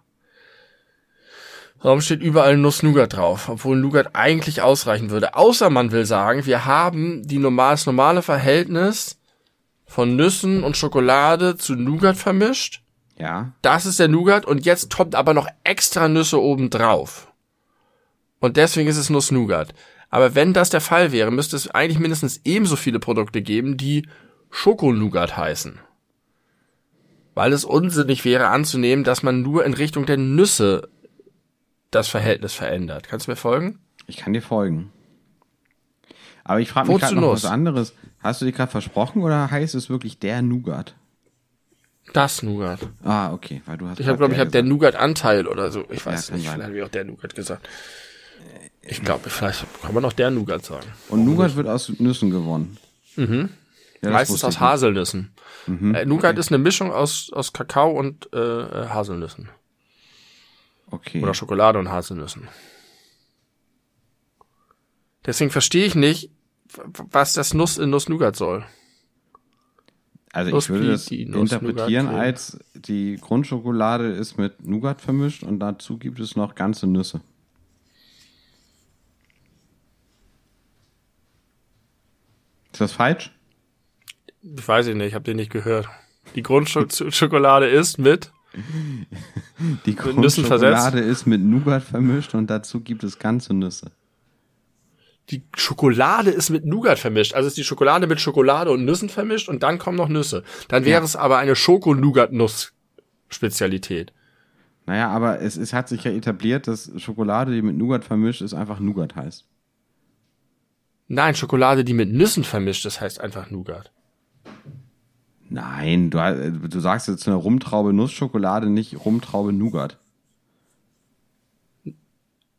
S2: Warum steht überall Nuss-Nougat drauf, obwohl Nougat eigentlich ausreichen würde? Außer man will sagen, wir haben die normal, das normale Verhältnis von Nüssen und Schokolade zu Nougat vermischt.
S1: Ja.
S2: Das ist der Nougat und jetzt kommt aber noch extra Nüsse oben drauf. Und deswegen ist es Nuss-Nougat. Aber wenn das der Fall wäre, müsste es eigentlich mindestens ebenso viele Produkte geben, die Schokonougat heißen. Weil es unsinnig wäre anzunehmen, dass man nur in Richtung der Nüsse das Verhältnis verändert. Kannst du mir folgen?
S1: Ich kann dir folgen. Aber ich frage mich gerade noch was anderes. Hast du dir gerade versprochen oder heißt es wirklich der Nougat?
S2: Das Nougat.
S1: Ah, okay, weil du hast.
S2: Ich glaube ich, habe der Nougat-Anteil oder so. Ich weiß
S1: kann
S2: nicht,
S1: sein.
S2: vielleicht habe ich auch der Nougat gesagt. Ich glaube, vielleicht kann man noch der Nougat sagen.
S1: Und Nougat wird aus Nüssen gewonnen. Mhm. Ja,
S2: Meistens aus
S1: ich
S2: Haselnüssen. äh, Nougat ist eine Mischung aus, aus Kakao und äh, Haselnüssen.
S1: Okay.
S2: Oder Schokolade und Haselnüssen. Deswegen verstehe ich nicht, was das Nuss in Nuss-Nougat soll.
S1: Also
S2: Nuss
S1: ich würde das interpretieren als die Grundschokolade ist mit Nougat vermischt und dazu gibt es noch ganze Nüsse. Ist das falsch?
S2: Ich weiß ich nicht, ich habe den nicht gehört. Die Grundschokolade ist mit
S1: Die Grundschokolade ist mit Nougat vermischt und dazu gibt es ganze Nüsse.
S2: die Schokolade ist mit Nougat vermischt. Also ist die Schokolade mit Schokolade und Nüssen vermischt und dann kommen noch Nüsse. Dann wäre
S1: Ja.
S2: es aber eine Schoko-Nougat-Nuss-Spezialität.
S1: Naja, aber es, es hat sich ja etabliert, dass Schokolade, die mit Nougat vermischt ist, einfach Nougat heißt.
S2: Nein, Schokolade, die mit Nüssen vermischt ist, heißt einfach Nougat.
S1: Nein, du, äh, du sagst jetzt eine Rumtraube Nussschokolade, nicht Rumtraube Nougat.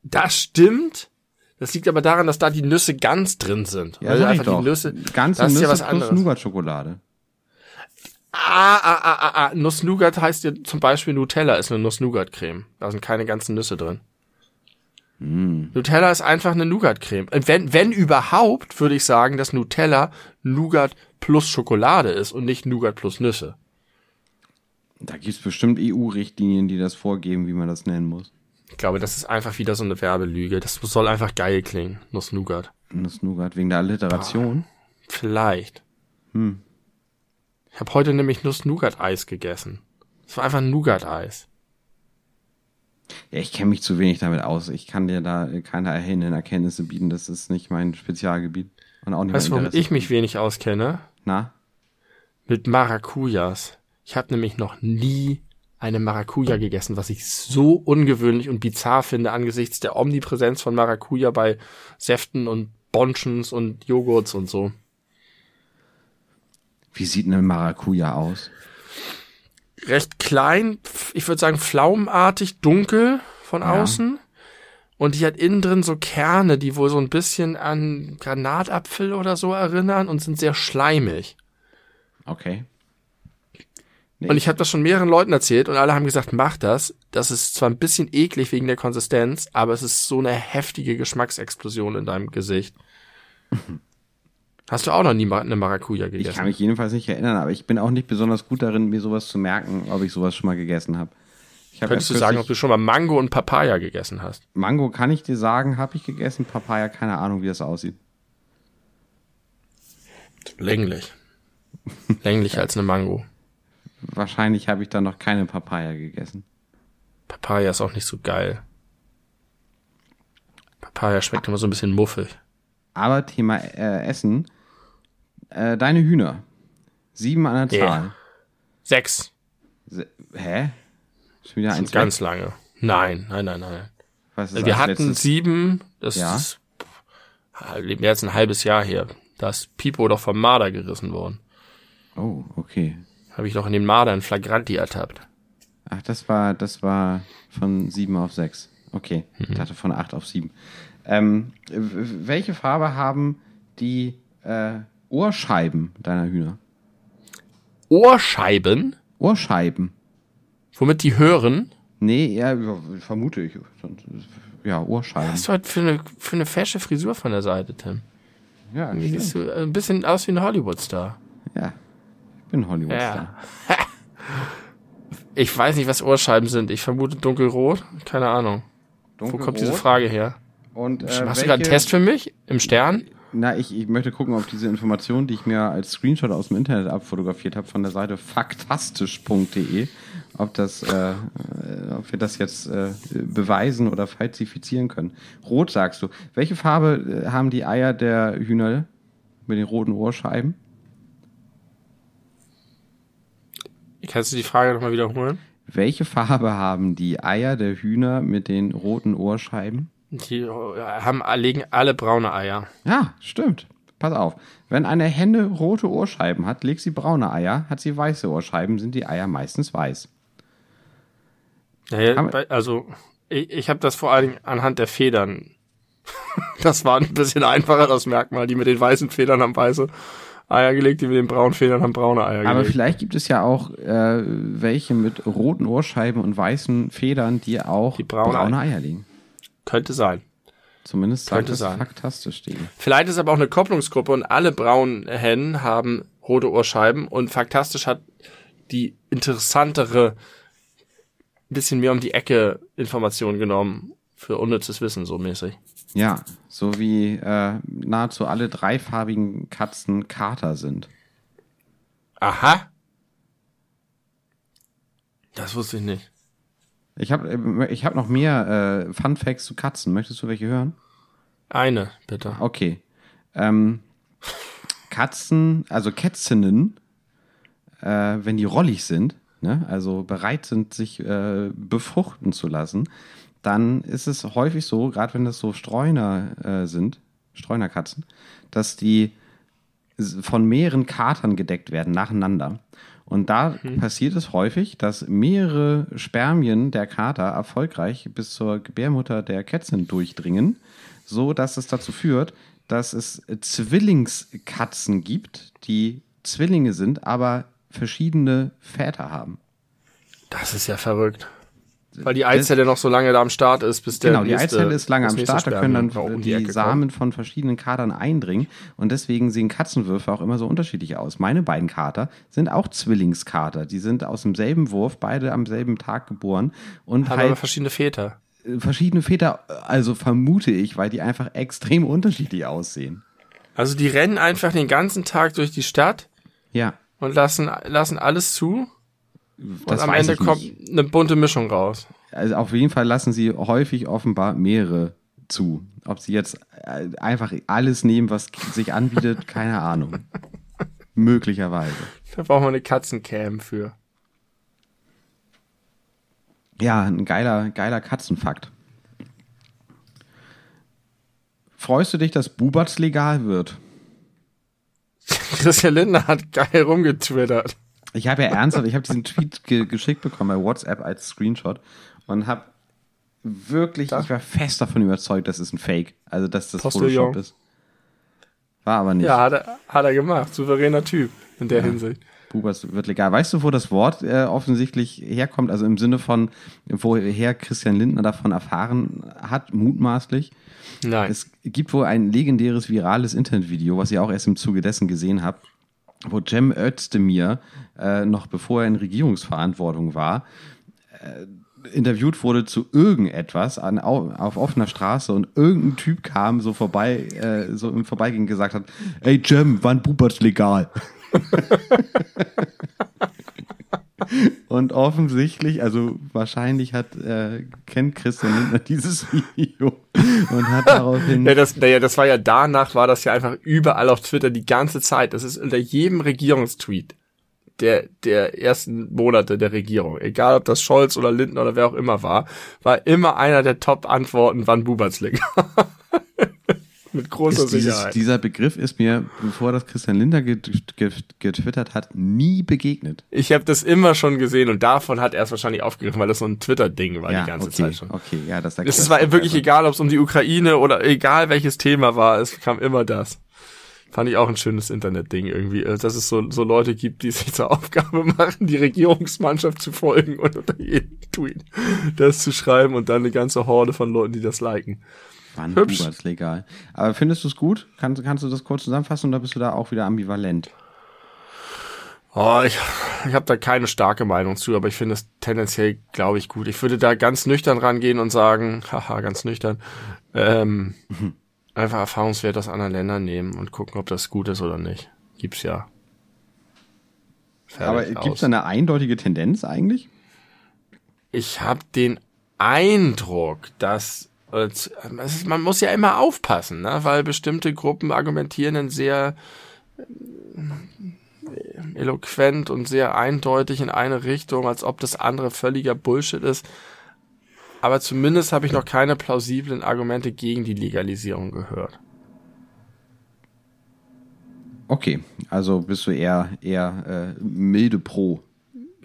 S2: Das stimmt. Das liegt aber daran, dass da die Nüsse ganz drin sind.
S1: Ja, ich
S2: einfach
S1: doch.
S2: die Nüsse,
S1: Ganze
S2: das ist
S1: Nüsse
S2: ja was anderes.
S1: Nougat-Schokolade.
S2: Ah, ah, ah, ah, ah. Nuss-Nougat heißt ja zum Beispiel Nutella ist eine Nuss-Nougat-Creme. Da sind keine ganzen Nüsse drin.
S1: Hm.
S2: Nutella ist einfach eine Nougat-Creme. Und wenn, wenn überhaupt, würde ich sagen, dass Nutella Nougat plus Schokolade ist und nicht Nougat plus Nüsse.
S1: Da gibt's bestimmt EU-Richtlinien, die das vorgeben, wie man das nennen muss.
S2: Ich glaube, das ist einfach wieder so eine Werbelüge. Das soll einfach geil klingen, Nuss Nougat.
S1: Nuss Nougat wegen der Alliteration.
S2: Vielleicht.
S1: Hm.
S2: Ich habe heute nämlich Nuss Nougat Eis gegessen. Es war einfach ein Nougat Eis.
S1: Ja, ich kenne mich zu wenig damit aus. Ich kann dir da keine erhellenden Erkenntnisse bieten. Das ist nicht mein Spezialgebiet. Und auch
S2: Weißt du, womit ich mich wenig auskenne?
S1: Na?
S2: Mit Maracujas. Ich habe nämlich noch nie eine Maracuja gegessen, was ich so ungewöhnlich und bizarr finde angesichts der Omnipräsenz von Maracuja bei Säften und Bonchens und Joghurts und so.
S1: Wie sieht eine Maracuja aus?
S2: Recht klein, ich würde sagen pflaumenartig, dunkel von
S1: Ja.
S2: außen. Und die hat innen drin so Kerne, die wohl so ein bisschen an Granatapfel oder so erinnern und sind sehr schleimig.
S1: Okay. Nee,
S2: Und ich habe das schon mehreren Leuten erzählt und alle haben gesagt, mach das. Das ist zwar ein bisschen eklig wegen der Konsistenz, aber es ist so eine heftige Geschmacksexplosion in deinem Gesicht. *laughs* Hast du auch noch nie eine Maracuja
S1: ich
S2: gegessen?
S1: kann mich jedenfalls nicht erinnern, aber ich bin auch nicht besonders gut darin, mir sowas zu merken, ob ich sowas schon mal gegessen habe.
S2: Könntest du sagen, ob du schon mal Mango und Papaya gegessen hast?
S1: Mango kann ich dir sagen, habe ich gegessen. Papaya, keine Ahnung, wie das aussieht.
S2: Länglich. Länglicher als eine Mango.
S1: Wahrscheinlich habe ich da noch keine Papaya gegessen.
S2: Papaya ist auch nicht so geil. Papaya schmeckt immer so ein bisschen muffig.
S1: Aber Thema äh, Essen. Äh, deine Hühner. Sieben an der. Zahl.
S2: Sechs.
S1: Se Hä? Schon wieder eins
S2: ganz
S1: weg?
S2: lange. Nein, nein, nein, nein.
S1: Was ist
S2: Wir
S1: als
S2: hatten
S1: letztes?
S2: sieben, das
S1: Ja.
S2: ist mehr als ein halbes Jahr her. Da ist Pipo doch vom Marder gerissen worden.
S1: Oh, okay.
S2: Habe ich doch in den Marder in Flagranti ertappt.
S1: Ach, das war, das war von sieben auf sechs. Okay.
S2: Mhm.
S1: Ich dachte von acht auf sieben. Ähm, welche Farbe haben die äh, Ohrscheiben deiner Hühner?
S2: Ohrscheiben,
S1: Ohrscheiben.
S2: Womit die hören.
S1: Nee, ja, ja, vermute ich. Ja, Ohrscheiben.
S2: Was hast du heute für eine, für eine fesche Frisur von der Seite, Tim?
S1: Ja,
S2: Wie siehst du äh, ein bisschen aus wie ein Hollywoodstar.
S1: ja. Ich bin Hollywood-Star. *laughs*
S2: Ich weiß nicht, was Ohrscheiben sind. Ich vermute dunkelrot. Keine Ahnung. Wo kommt diese Frage her?
S1: Und, äh,
S2: du
S1: welche-
S2: gerade einen Test für mich? Im Stern?
S1: Na, ich, ich möchte gucken, ob diese Information, die ich mir als Screenshot aus dem Internet abfotografiert habe, von der Seite faktastisch.de, ob das, äh, äh, ob wir das jetzt äh, beweisen oder falsifizieren können. Rot sagst du. Welche Farbe äh, haben die Eier der Hühner mit den roten Ohrscheiben?
S2: Kannst du die Frage nochmal wiederholen?
S1: Welche Farbe haben die Eier der Hühner mit den roten Ohrscheiben?
S2: Die äh, haben, legen alle braune Eier.
S1: Ja, stimmt. Pass auf. Wenn eine Henne rote Ohrscheiben hat, legt sie braune Eier. Hat sie weiße Ohrscheiben, sind die Eier meistens weiß.
S2: Naja, also ich, ich habe das vor allen Dingen anhand der Federn. *laughs* Das war ein bisschen einfacher, das Merkmal. Die mit den weißen Federn haben weiße Eier gelegt, die mit den braunen Federn haben braune Eier
S1: Aber
S2: gelegt.
S1: vielleicht gibt es ja auch äh, welche mit roten Ohrscheiben und weißen Federn, die auch
S2: Die braune
S1: braune Eier legen.
S2: Könnte sein.
S1: Zumindest sagt
S2: Könnte
S1: es
S2: sein.
S1: faktastisch.de.
S2: Vielleicht ist aber auch eine Kopplungsgruppe und alle braunen Hennen haben rote Ohrscheiben und Faktastisch hat die interessantere, ein bisschen mehr um die Ecke Information genommen für unnützes Wissen so mäßig.
S1: Ja, so wie äh, nahezu alle dreifarbigen Katzen Kater sind.
S2: Aha. Das wusste ich nicht.
S1: Ich habe ich hab noch mehr äh, Fun Facts zu Katzen. Möchtest du welche hören?
S2: Eine, bitte.
S1: Okay. Ähm, Katzen, also Kätzinnen, äh, wenn die rollig sind, ne, also bereit sind, sich äh, befruchten zu lassen, dann ist es häufig so, gerade wenn das so Streuner äh, sind, Streunerkatzen, dass die von mehreren Katern gedeckt werden, nacheinander. Und da passiert es häufig, dass mehrere Spermien der Kater erfolgreich bis zur Gebärmutter der Kätzin durchdringen, so dass es dazu führt, dass es Zwillingskatzen gibt, die Zwillinge sind, aber verschiedene Väter haben.
S2: Das ist ja verrückt. Weil die Eizelle noch so lange da am Start ist, bis der
S1: Genau, die
S2: nächste,
S1: Eizelle ist lange am Start, da können dann
S2: um
S1: die,
S2: Ecke
S1: Samen von verschiedenen Katern eindringen und deswegen sehen Katzenwürfe auch immer so unterschiedlich aus. Meine beiden Kater sind auch Zwillingskater. Die sind aus demselben Wurf, beide am selben Tag geboren und.
S2: Haben aber
S1: halt
S2: verschiedene Väter.
S1: verschiedene Väter, also vermute ich, weil die einfach extrem unterschiedlich aussehen.
S2: Also die rennen einfach den ganzen Tag durch die Stadt
S1: Ja,
S2: und lassen, lassen alles zu.
S1: Das
S2: und am Ende kommt
S1: nicht.
S2: eine bunte Mischung raus.
S1: Also auf jeden Fall lassen sie häufig offenbar mehrere zu. Ob sie jetzt äh, einfach alles nehmen, was sich anbietet, *laughs* keine Ahnung. Möglicherweise.
S2: Da brauchen wir eine Katzencam für.
S1: Ja, ein geiler, geiler Katzenfakt. Freust du dich, dass Bubatz legal wird? *laughs*
S2: Christian Lindner hat geil rumgetwittert.
S1: Ich habe ja ernsthaft, ich habe diesen Tweet ge geschickt bekommen bei WhatsApp als Screenshot und habe wirklich, ich war fest davon überzeugt, das ist ein Fake. Also, dass das
S2: Postillon.
S1: Photoshop ist. War aber nicht.
S2: Ja, hat er, hat er gemacht. Souveräner Typ in der Hinsicht.
S1: Bubatz wird legal. Weißt du, wo das Wort äh, offensichtlich herkommt? Also im Sinne von, woher Christian Lindner davon erfahren hat, mutmaßlich.
S2: Nein.
S1: Es gibt wohl ein legendäres virales Internetvideo, was ihr auch erst im Zuge dessen gesehen habt, wo Cem Özdemir, äh, noch bevor er in Regierungsverantwortung war, äh, interviewt wurde zu irgendetwas an, au- auf offener Straße und irgendein Typ kam so vorbei, äh, so im Vorbeigehen gesagt hat, ey Cem, wann Bubatz legal? *laughs* *laughs* Und offensichtlich, also wahrscheinlich hat, äh, kennt Christian Lindner dieses *laughs* Video und hat daraufhin.
S2: Ja, das, naja, das war ja danach, war das ja einfach überall auf Twitter die ganze Zeit. Das ist unter jedem Regierungstweet der, der ersten Monate der Regierung, egal ob das Scholz oder Lindner oder wer auch immer war, war immer einer der Top-Antworten, wann Buberts liegt. *laughs* Mit großer
S1: ist dieses,
S2: Sicherheit.
S1: dieser Begriff ist mir, bevor das Christian get, getwittert hat, nie begegnet.
S2: Ich habe das immer schon gesehen und davon hat er es wahrscheinlich aufgegriffen, weil das so ein Twitter-Ding war die ganze
S1: okay,
S2: Zeit schon.
S1: Okay, ja, das
S2: Es war wirklich egal, ob es um die Ukraine oder egal welches Thema war, es kam immer das. Fand ich auch ein schönes Internetding irgendwie, äh, dass es so, so Leute gibt, die *laughs* sich zur Aufgabe machen, die Regierungsmannschaft zu folgen und unter jedem Tweet das zu schreiben und dann eine ganze Horde von Leuten, die das liken.
S1: Wann
S2: hübsch.
S1: Bubatz legal. Aber findest du es gut? Kannst, kannst du das kurz zusammenfassen oder bist du da auch wieder ambivalent?
S2: Oh, ich, ich habe da keine starke Meinung zu, aber ich finde es tendenziell, glaube ich, gut. Ich würde da ganz nüchtern rangehen und sagen, *laughs* haha, ganz nüchtern, ähm, *laughs* einfach Erfahrungswert aus anderen Ländern nehmen und gucken, ob das gut ist oder nicht. Gibt's ja.
S1: Aber
S2: Fertig,
S1: gibt es
S2: aus.
S1: da eine eindeutige Tendenz eigentlich?
S2: Ich habe den Eindruck, dass ist, man muss ja immer aufpassen, ne? weil bestimmte Gruppen argumentieren dann sehr äh, eloquent und sehr eindeutig in eine Richtung, als ob das andere völliger Bullshit ist. Aber zumindest habe ich noch keine plausiblen Argumente gegen die Legalisierung gehört.
S1: Okay, also bist du eher, eher äh, milde pro.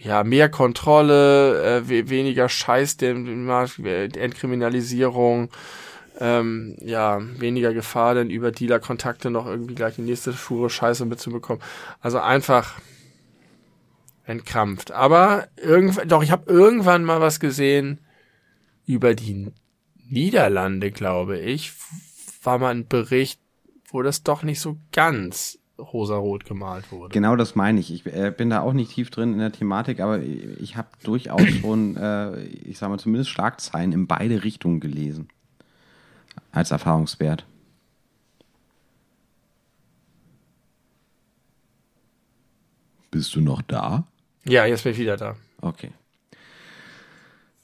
S2: Ja, mehr Kontrolle, äh, we weniger Scheiß, Markt, äh, Entkriminalisierung, ähm, ja, weniger Gefahr, denn über Dealer-Kontakte noch irgendwie gleich die nächste Fuhre Scheiße mitzubekommen. Also einfach entkrampft. Aber irgendwann, doch, ich habe irgendwann mal was gesehen über die Niederlande, glaube ich, war mal ein Bericht, wo das doch nicht so ganz rosarot gemalt wurde.
S1: Genau das meine ich. Ich äh, bin da auch nicht tief drin in der Thematik, aber ich habe durchaus *clears throat* schon, äh, ich sage mal, zumindest Schlagzeilen in beide Richtungen gelesen. Als Erfahrungswert. Bist du noch da?
S2: Ja, jetzt bin ich wieder da.
S1: Okay.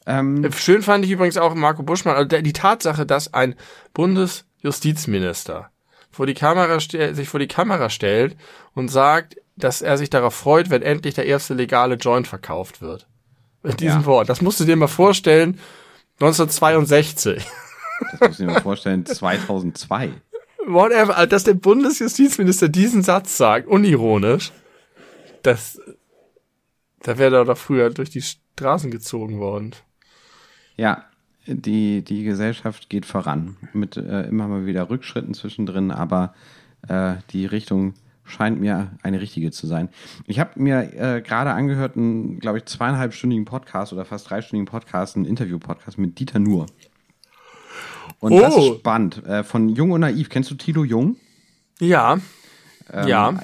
S1: Ähm,
S2: Schön fand ich übrigens auch Marco Buschmann, also die Tatsache, dass ein Bundesjustizminister vor die Kamera sich vor die Kamera stellt und sagt, dass er sich darauf freut, wenn endlich der erste legale Joint verkauft wird. Mit diesem
S1: Ja.
S2: Wort. Das musst du dir mal vorstellen. 1962.
S1: das muss ich mir mal vorstellen, 2002.
S2: Whatever, also, dass der Bundesjustizminister diesen Satz sagt, unironisch, das, da wäre er doch früher durch die Straßen gezogen worden.
S1: Ja, die, die Gesellschaft geht voran. Mit äh, immer mal wieder Rückschritten zwischendrin, aber äh, die Richtung scheint mir eine richtige zu sein. Ich habe mir äh, gerade angehört, einen, glaube ich, zweieinhalbstündigen Podcast oder fast dreistündigen Podcast, einen Interview-Podcast mit Dieter Nuhr. Und oh. das ist spannend. Äh, von Jung und Naiv. Kennst du Tilo Jung?
S2: Ja. Ähm, ja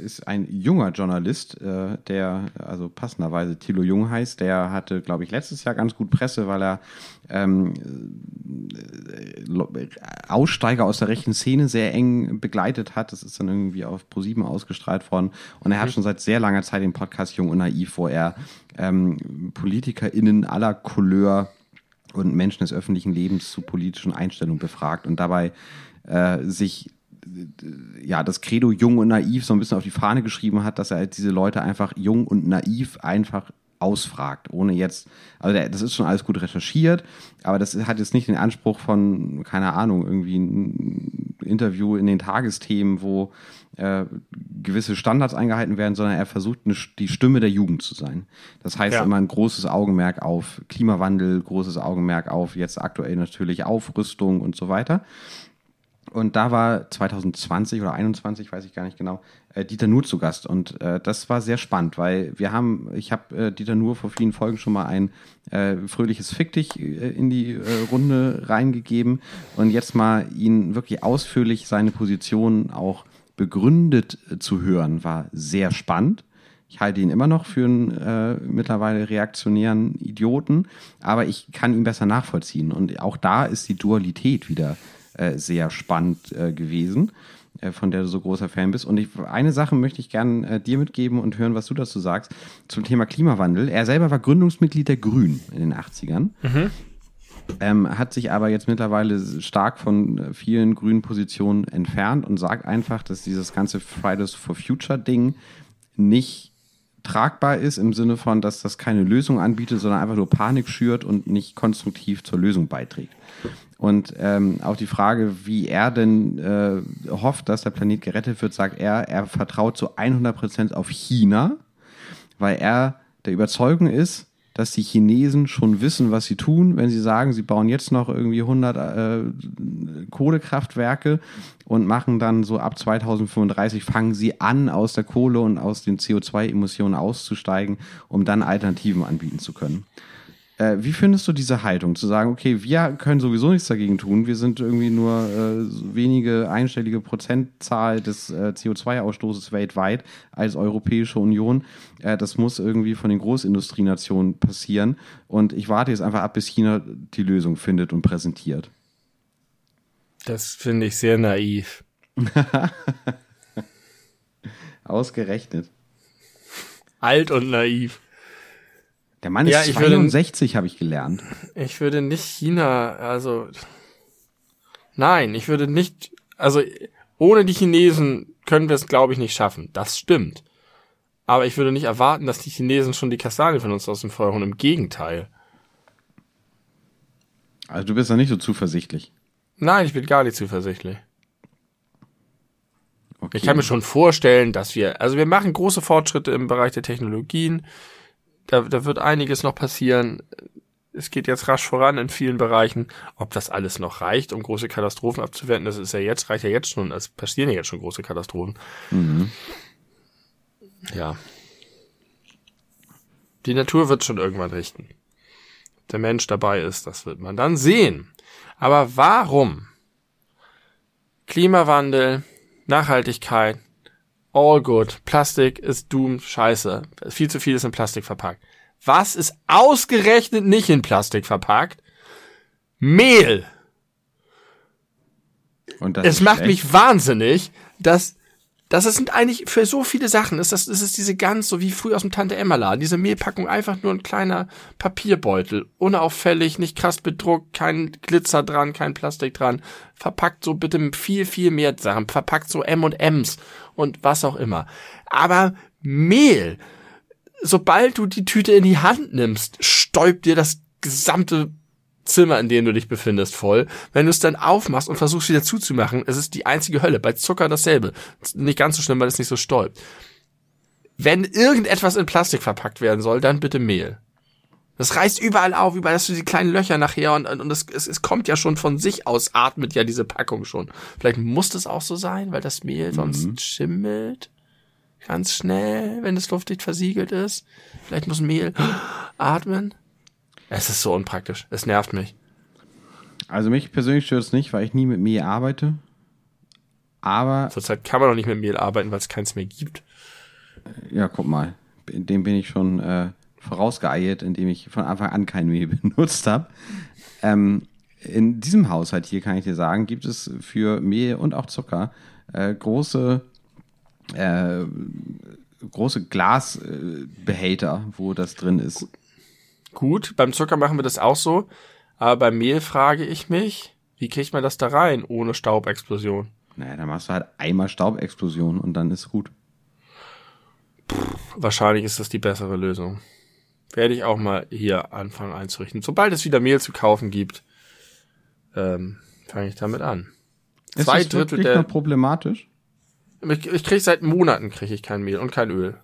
S1: ist ein junger Journalist, äh, der also passenderweise Thilo Jung heißt. Der hatte, glaube ich, letztes Jahr ganz gut Presse, weil er ähm, äh, Aussteiger aus der rechten Szene sehr eng begleitet hat. Das ist dann irgendwie auf ProSieben ausgestrahlt worden. Und er hat mhm. schon seit sehr langer Zeit den Podcast Jung und Naiv, wo er ähm, PolitikerInnen aller Couleur und Menschen des öffentlichen Lebens zu politischen Einstellungen befragt und dabei äh, sich ja, das Credo jung und naiv so ein bisschen auf die Fahne geschrieben hat, dass er halt diese Leute einfach jung und naiv einfach ausfragt, ohne jetzt, also das ist schon alles gut recherchiert, aber das hat jetzt nicht den Anspruch von, keine Ahnung, irgendwie ein Interview in den Tagesthemen, wo äh, gewisse Standards eingehalten werden, sondern er versucht, eine, die Stimme der Jugend zu sein. Das heißt ja. immer ein großes Augenmerk auf Klimawandel, großes Augenmerk auf jetzt aktuell natürlich Aufrüstung und so weiter. Und da war 2020 oder 21, weiß ich gar nicht genau, äh, Dieter Nuhr zu Gast. Und äh, das war sehr spannend, weil wir haben, ich habe äh, Dieter Nuhr vor vielen Folgen schon mal ein äh, fröhliches Fick dich äh, in die äh, Runde reingegeben. Und jetzt mal ihn wirklich ausführlich seine Position auch begründet äh, zu hören, war sehr spannend. Ich halte ihn immer noch für einen äh, mittlerweile reaktionären Idioten, aber ich kann ihn besser nachvollziehen. Und auch da ist die Dualität wieder äh, sehr spannend äh, gewesen, äh, von der du so großer Fan bist. Und ich, eine Sache möchte ich gerne äh, dir mitgeben und hören, was du dazu sagst, zum Thema Klimawandel. Er selber war Gründungsmitglied der Grünen in den 80ern. Mhm. Ähm, hat sich aber jetzt mittlerweile stark von äh, vielen grünen Positionen entfernt und sagt einfach, dass dieses ganze Fridays for Future Ding nicht tragbar ist im Sinne von, dass das keine Lösung anbietet, sondern einfach nur Panik schürt und nicht konstruktiv zur Lösung beiträgt. Und ähm, auch die Frage, wie er denn äh, hofft, dass der Planet gerettet wird, sagt er, er vertraut zu 100 Prozent auf China, weil er der Überzeugung ist, dass die Chinesen schon wissen, was sie tun, wenn sie sagen, sie bauen jetzt noch irgendwie 100 äh, Kohlekraftwerke und machen dann so ab 2035 fangen sie an, aus der Kohle und aus den CO2-Emissionen auszusteigen, um dann Alternativen anbieten zu können. Äh, wie findest du diese Haltung, zu sagen, okay, wir können sowieso nichts dagegen tun, wir sind irgendwie nur äh, wenige einstellige Prozentzahl des äh, CO2-Ausstoßes weltweit als Europäische Union. Äh, das muss irgendwie von den Großindustrienationen passieren. Und ich warte jetzt einfach ab, bis China die Lösung findet und präsentiert.
S2: Das finde ich sehr naiv. *laughs*
S1: Ausgerechnet.
S2: Alt und naiv.
S1: Der Mann ist ja, 62, habe ich gelernt.
S2: Ich würde nicht China, also nein, ich würde nicht, also ohne die Chinesen können wir es, glaube ich, nicht schaffen. Das stimmt. Aber ich würde nicht erwarten, dass die Chinesen schon die Kastanie von uns aus dem Feuer holen. Im Gegenteil.
S1: Also du bist da nicht so zuversichtlich.
S2: Nein, ich bin gar nicht zuversichtlich. Okay. Ich kann mir schon vorstellen, dass wir, also wir machen große Fortschritte im Bereich der Technologien da, da wird einiges noch passieren. Es geht jetzt rasch voran in vielen Bereichen. Ob das alles noch reicht, um große Katastrophen abzuwenden, das ist ja jetzt, reicht ja jetzt schon, es passieren ja jetzt schon große Katastrophen. Mhm. Ja. Die Natur wird schon irgendwann richten. Der Mensch dabei ist, das wird man dann sehen. Aber warum? Klimawandel, Nachhaltigkeit, all good. Plastik ist doomed, scheiße. Viel zu viel ist in Plastik verpackt. Was ist ausgerechnet nicht in Plastik verpackt? Mehl. Es macht echt? mich wahnsinnig, dass das sind eigentlich für so viele Sachen ist das, ist es diese ganz, so wie früher aus dem Tante Emma Laden, diese Mehlpackung einfach nur ein kleiner Papierbeutel, unauffällig, nicht krass bedruckt, kein Glitzer dran, kein Plastik dran, verpackt so bitte viel, viel mehr Sachen, verpackt so M&Ms und was auch immer. Aber Mehl, sobald du die Tüte in die Hand nimmst, stäubt dir das gesamte Zimmer, in dem du dich befindest, voll. Wenn du es dann aufmachst und versuchst wieder zuzumachen, es ist die einzige Hölle. Bei Zucker dasselbe. Nicht ganz so schlimm, weil es nicht so stäubt. Wenn irgendetwas in Plastik verpackt werden soll, dann bitte Mehl. Das reißt überall auf, überall hast du die kleinen Löcher nachher und, und es, es, es kommt ja schon von sich aus, atmet ja diese Packung schon. Vielleicht muss das auch so sein, weil das Mehl sonst mhm. schimmelt. Ganz schnell, wenn es luftdicht versiegelt ist. Vielleicht muss Mehl *gasps* atmen. Es ist so unpraktisch. Es nervt mich.
S1: Also mich persönlich stört es nicht, weil ich nie mit Mehl arbeite. Aber.
S2: Zurzeit kann man noch nicht mit Mehl arbeiten, weil es keins mehr gibt.
S1: Ja, guck mal. Dem bin ich schon äh, vorausgeeilt, indem ich von Anfang an kein Mehl *laughs* benutzt habe. Ähm, in diesem Haushalt hier kann ich dir sagen, gibt es für Mehl und auch Zucker äh, große äh, große Glasbehälter, wo das drin ist.
S2: Gut, beim Zucker machen wir das auch so, aber beim Mehl frage ich mich, wie kriegt man das da rein ohne Staubexplosion?
S1: Naja, dann machst du halt einmal Staubexplosion und dann ist gut.
S2: Wahrscheinlich ist das die bessere Lösung. Werde ich auch mal hier anfangen einzurichten. Sobald es wieder Mehl zu kaufen gibt, ähm, fange ich damit an.
S1: Ist Zwei das Drittel der noch problematisch.
S2: Ich, ich kriege seit Monaten kriege ich kein Mehl und kein Öl.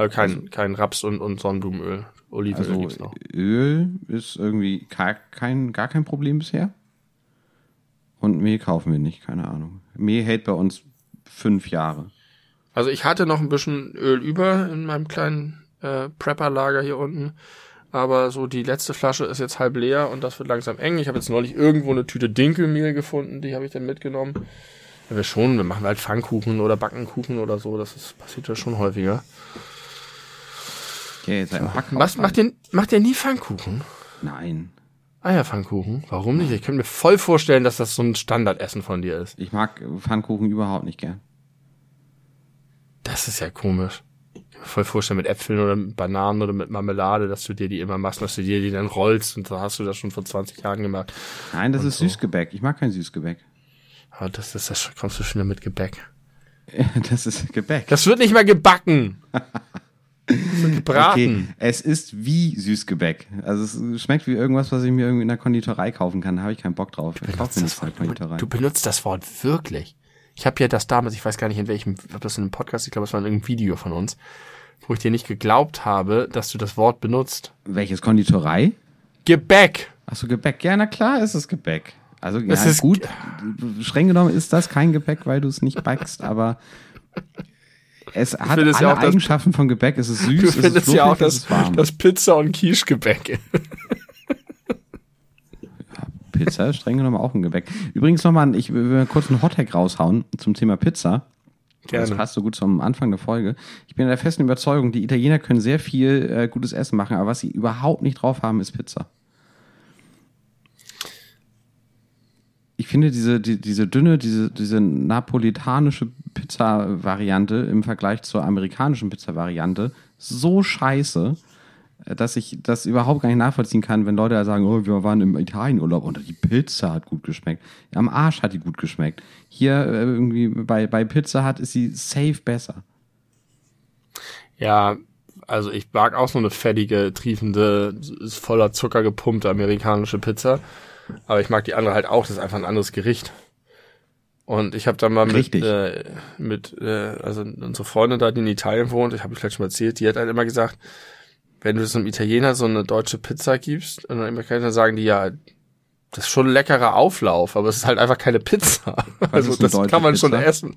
S2: Also kein, also, kein Raps und, und Sonnenblumenöl. Olivenöl also gibt's noch.
S1: Öl ist irgendwie gar kein, gar kein Problem bisher. Und Mehl kaufen wir nicht, keine Ahnung. Mehl hält bei uns fünf Jahre.
S2: Also ich hatte noch ein bisschen Öl über in meinem kleinen äh, Prepper-Lager hier unten. Aber so die letzte Flasche ist jetzt halb leer und das wird langsam eng. Ich habe jetzt neulich irgendwo eine Tüte Dinkelmehl gefunden, die habe ich dann mitgenommen. Ja, wir schon, wir machen halt Pfannkuchen oder Backenkuchen oder so, das ist, passiert ja schon häufiger.
S1: Okay, jetzt ein Backen
S2: Was, macht ihr, macht ihr nie Pfannkuchen?
S1: Nein.
S2: Eierpfannkuchen? Warum nicht? Ich könnte mir voll vorstellen, dass das so ein Standardessen von dir ist.
S1: Ich mag Pfannkuchen überhaupt nicht gern.
S2: Das ist ja komisch. Ich kann mir voll vorstellen mit Äpfeln oder mit Bananen oder mit Marmelade, dass du dir die immer machst, dass du dir die dann rollst und da hast du das schon vor 20 Jahren gemacht.
S1: Nein, das und ist so. Süßgebäck. Ich mag kein Süßgebäck.
S2: Aber ah, das ist das kommst du schon mit Gebäck. *laughs*
S1: das ist Gebäck.
S2: Das wird nicht mehr gebacken. *laughs* gebraten.
S1: Okay, es ist wie Süßgebäck. Also es schmeckt wie irgendwas, was ich mir irgendwie in der Konditorei kaufen kann. Da habe ich keinen Bock drauf.
S2: Ich kaufe mir nichts in Konditorei. Du benutzt das Wort wirklich. Ich habe ja das damals, ich weiß gar nicht in welchem, ob das in einem Podcast, ich glaube, es war in irgendeinem Video von uns, wo ich dir nicht geglaubt habe, dass du das Wort benutzt.
S1: Welches Konditorei?
S2: Gebäck.
S1: Achso, Gebäck. Ja, na klar ist es Gebäck. Also ja, es ist gut, streng genommen ist das kein Gebäck, weil du es nicht backst, aber es hat alle ja Eigenschaften von Gebäck. Es ist süß,
S2: du findest es ist ja auch das, das Pizza- und Quiche-Gebäck.
S1: Pizza ist streng genommen auch ein Gebäck. Übrigens nochmal, ich will kurz einen Hottag raushauen zum Thema Pizza. Gerne. Das passt so gut zum Anfang der Folge. Ich bin der festen Überzeugung, die Italiener können sehr viel äh, gutes Essen machen, aber was sie überhaupt nicht drauf haben, ist Pizza. Ich finde diese, die, diese dünne, diese, diese napolitanische Pizza-Variante im Vergleich zur amerikanischen Pizza-Variante so scheiße, dass ich das überhaupt gar nicht nachvollziehen kann, wenn Leute da sagen, oh, wir waren im Italienurlaub und die Pizza hat gut geschmeckt. Am Arsch hat die gut geschmeckt. Hier äh, irgendwie bei, bei Pizza hat ist sie safe besser.
S2: Ja, also ich mag auch so eine fettige, triefende, voller Zucker gepumpte amerikanische Pizza. Aber ich mag die andere halt auch, das ist einfach ein anderes Gericht. Und ich habe da mal mit, äh, mit äh, also unsere Freundin da, die in Italien wohnt, ich habe ich vielleicht schon mal erzählt, die hat halt immer gesagt, wenn du so einem Italiener so eine deutsche Pizza gibst, und dann dann sagen die ja, das ist schon ein leckerer Auflauf, aber es ist halt einfach keine Pizza. Was also das kann man Pizza? schon essen.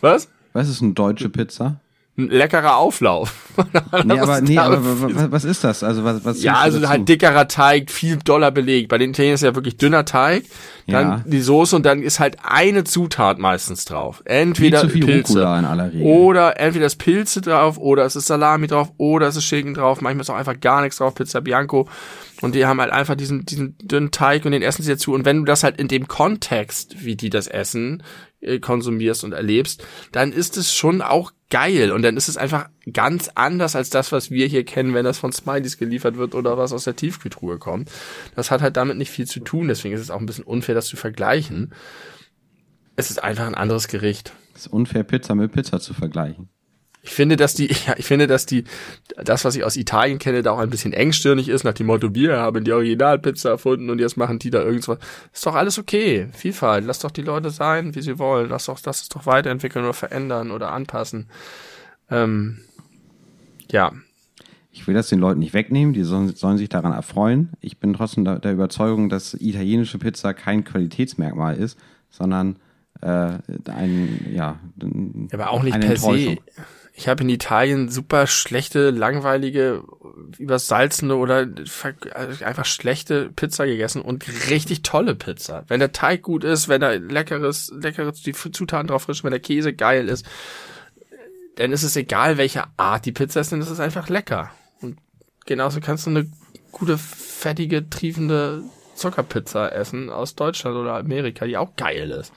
S2: Was?
S1: Was ist eine deutsche Pizza?
S2: Ein leckerer Auflauf. *laughs*
S1: nee, aber, nee, aber was, was ist das? Also was, was
S2: ja, also dazu? halt dickerer Teig, viel doller belegt. Bei den Italienern ist ja wirklich dünner Teig, dann ja. die Soße und dann ist halt eine Zutat meistens drauf. Entweder viel zu viel Pilze in aller Regel. oder entweder ist Pilze drauf oder es ist Salami drauf oder es ist Schinken drauf. Manchmal ist auch einfach gar nichts drauf, Pizza Bianco. Und die haben halt einfach diesen, diesen dünnen Teig und den essen sie dazu. Und wenn du das halt in dem Kontext, wie die das essen, äh, konsumierst und erlebst, dann ist es schon auch geil und dann ist es einfach ganz anders als das, was wir hier kennen, wenn das von Smileys geliefert wird oder was aus der Tiefkühltruhe kommt. Das hat halt damit nicht viel zu tun, deswegen ist es auch ein bisschen unfair, das zu vergleichen. Es ist einfach ein anderes Gericht.
S1: Es ist unfair, Pizza mit Pizza zu vergleichen.
S2: Ich finde, dass die, *laughs* ja, ich finde, dass die, das, was ich aus Italien kenne, da auch ein bisschen engstirnig ist, nach dem Motto, wir haben die Originalpizza erfunden und jetzt machen die da irgendwas. Ist doch alles okay. Vielfalt. Lass doch die Leute sein, wie sie wollen. Lass doch, lass es doch weiterentwickeln oder verändern oder anpassen. Ähm, ja.
S1: Ich will das den Leuten nicht wegnehmen, die sollen, sollen sich daran erfreuen. Ich bin trotzdem der, der Überzeugung, dass italienische Pizza kein Qualitätsmerkmal ist, sondern äh, ein, ja, ein,
S2: aber auch nicht
S1: eine
S2: per se. Ich habe in Italien super schlechte, langweilige, übersalzene oder also einfach schlechte Pizza gegessen und richtig tolle Pizza. Wenn der Teig gut ist, wenn da leckeres, leckeres, die Zutaten drauf frisch, wenn der Käse geil ist, dann ist es egal, welche Art die Pizza ist, denn es ist einfach lecker. Und genauso kannst du eine gute, fettige, triefende Zuckerpizza essen aus Deutschland oder Amerika, die auch geil ist.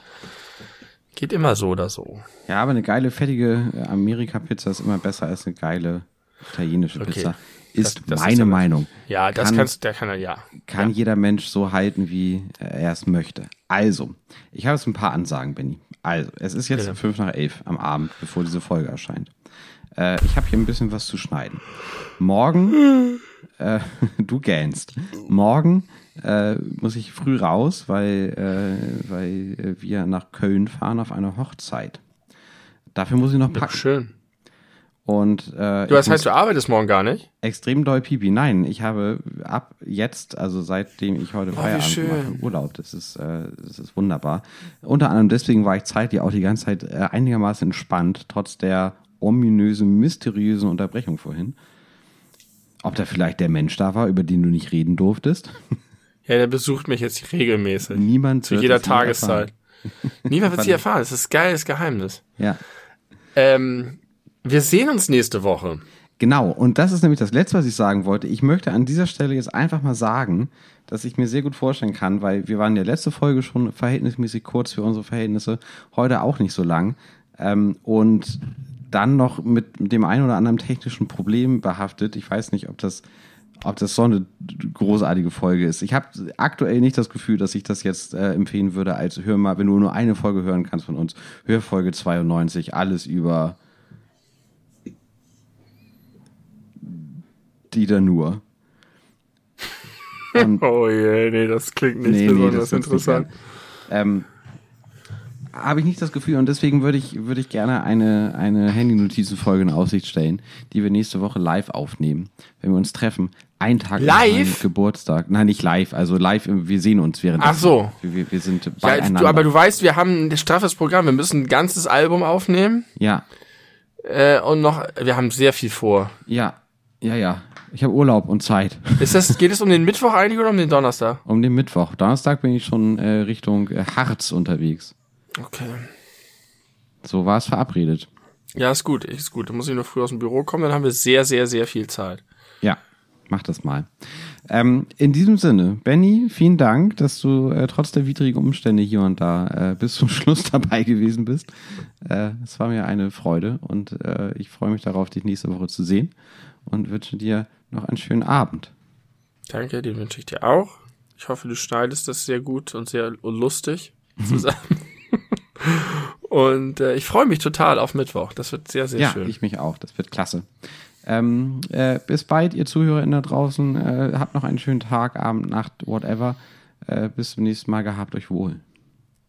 S2: Geht immer so oder so.
S1: Ja, aber eine geile, fettige äh, Amerika-Pizza ist immer besser als eine geile italienische
S2: Okay.
S1: Pizza. Ist
S2: Das- das ist
S1: meine
S2: ja was.
S1: Meinung.
S2: Ja, das
S1: Kann-
S2: kannst, der kann ja.
S1: Kann jeder Mensch so halten, wie er es möchte. Also, ich habe jetzt ein paar Ansagen, Benny. Also, es ist jetzt
S2: Bitte.
S1: fünf nach elf am Abend, bevor diese Folge erscheint. Äh, ich habe hier ein bisschen was zu schneiden. Morgen, äh, *laughs* du gähnst. Morgen äh, muss ich früh raus, weil, äh, weil äh, wir nach Köln fahren auf eine Hochzeit. Dafür muss ich noch packen.
S2: Schön.
S1: Und äh,
S2: Du, das heißt, du arbeitest morgen gar nicht?
S1: extrem doll Pipi. Nein, ich habe ab jetzt, also seitdem ich heute
S2: wie
S1: Feierabend mache, Urlaub. Das ist, äh, das ist wunderbar. Unter anderem deswegen war ich zeitlich auch die ganze Zeit äh, einigermaßen entspannt, trotz der ominösen, mysteriösen Unterbrechung vorhin. Ob da vielleicht der Mensch da war, über den du nicht reden durftest? *laughs*
S2: Ja, der besucht mich jetzt regelmäßig.
S1: Niemand
S2: Zu jeder
S1: es je
S2: Tageszeit. Niemand wird *laughs* sie erfahren. Das ist ein geiles Geheimnis.
S1: Ja.
S2: Ähm, wir sehen uns nächste Woche.
S1: Genau, und das ist nämlich das Letzte, was ich sagen wollte. Ich möchte an dieser Stelle jetzt einfach mal sagen, dass ich mir sehr gut vorstellen kann, weil wir waren ja letzte Folge schon verhältnismäßig kurz für unsere Verhältnisse, heute auch nicht so lang. Ähm, und dann noch mit dem einen oder anderen technischen Problem behaftet. Ich weiß nicht, ob das, ob das so eine großartige Folge ist. Ich habe aktuell nicht das Gefühl, dass ich das jetzt äh, empfehlen würde, als hör mal, wenn du nur eine Folge hören kannst von uns, hör Folge 92, alles über Dieter Nur. Und *laughs*
S2: Oh je, nee, das klingt nicht
S1: Nee, nee,
S2: besonders
S1: das wird's nicht
S2: interessant.
S1: ähm, habe ich nicht das Gefühl und deswegen würde ich, würde ich gerne eine, eine Handy-Notizen-Folge in Aussicht stellen, die wir nächste Woche live aufnehmen, wenn wir uns treffen. Ein Tag nach
S2: Live?
S1: meinem Geburtstag. Nein, nicht live, also live, wir sehen uns während
S2: Ach so.
S1: Wir, wir, sind
S2: Ja,
S1: beieinander.
S2: du, aber du weißt, wir haben ein straffes Programm. Wir müssen ein ganzes Album aufnehmen
S1: ja,
S2: äh, und noch, wir haben sehr viel vor.
S1: ja, ja, ja. Ich habe Urlaub und Zeit.
S2: Ist das, geht es um den Mittwoch eigentlich oder um den Donnerstag? *laughs*
S1: Um den Mittwoch. Donnerstag bin ich schon äh, Richtung äh, Harz unterwegs.
S2: Okay.
S1: So war es verabredet.
S2: Ja, ist gut, ist gut. Dann muss ich nur früh aus dem Büro kommen, dann haben wir sehr, sehr, sehr viel Zeit.
S1: Ja, mach das mal. Ähm, in diesem Sinne, Benny, vielen Dank, dass du äh, trotz der widrigen Umstände hier und da äh, bis zum *laughs* Schluss dabei gewesen bist. Äh, es war mir eine Freude und äh, ich freue mich darauf, dich nächste Woche zu sehen und wünsche dir noch einen schönen Abend.
S2: Danke, den wünsche ich dir auch. Ich hoffe, du schneidest das sehr gut und sehr lustig *laughs* zusammen. Und äh, ich freue mich total auf Mittwoch. Das wird sehr, sehr
S1: ja,
S2: schön.
S1: ich mich auch. Das wird klasse. Ähm, äh, bis bald, ihr ZuhörerInnen da draußen. Äh, habt noch einen schönen Tag, Abend, Nacht, whatever. Äh, bis zum nächsten Mal. Gehabt euch wohl.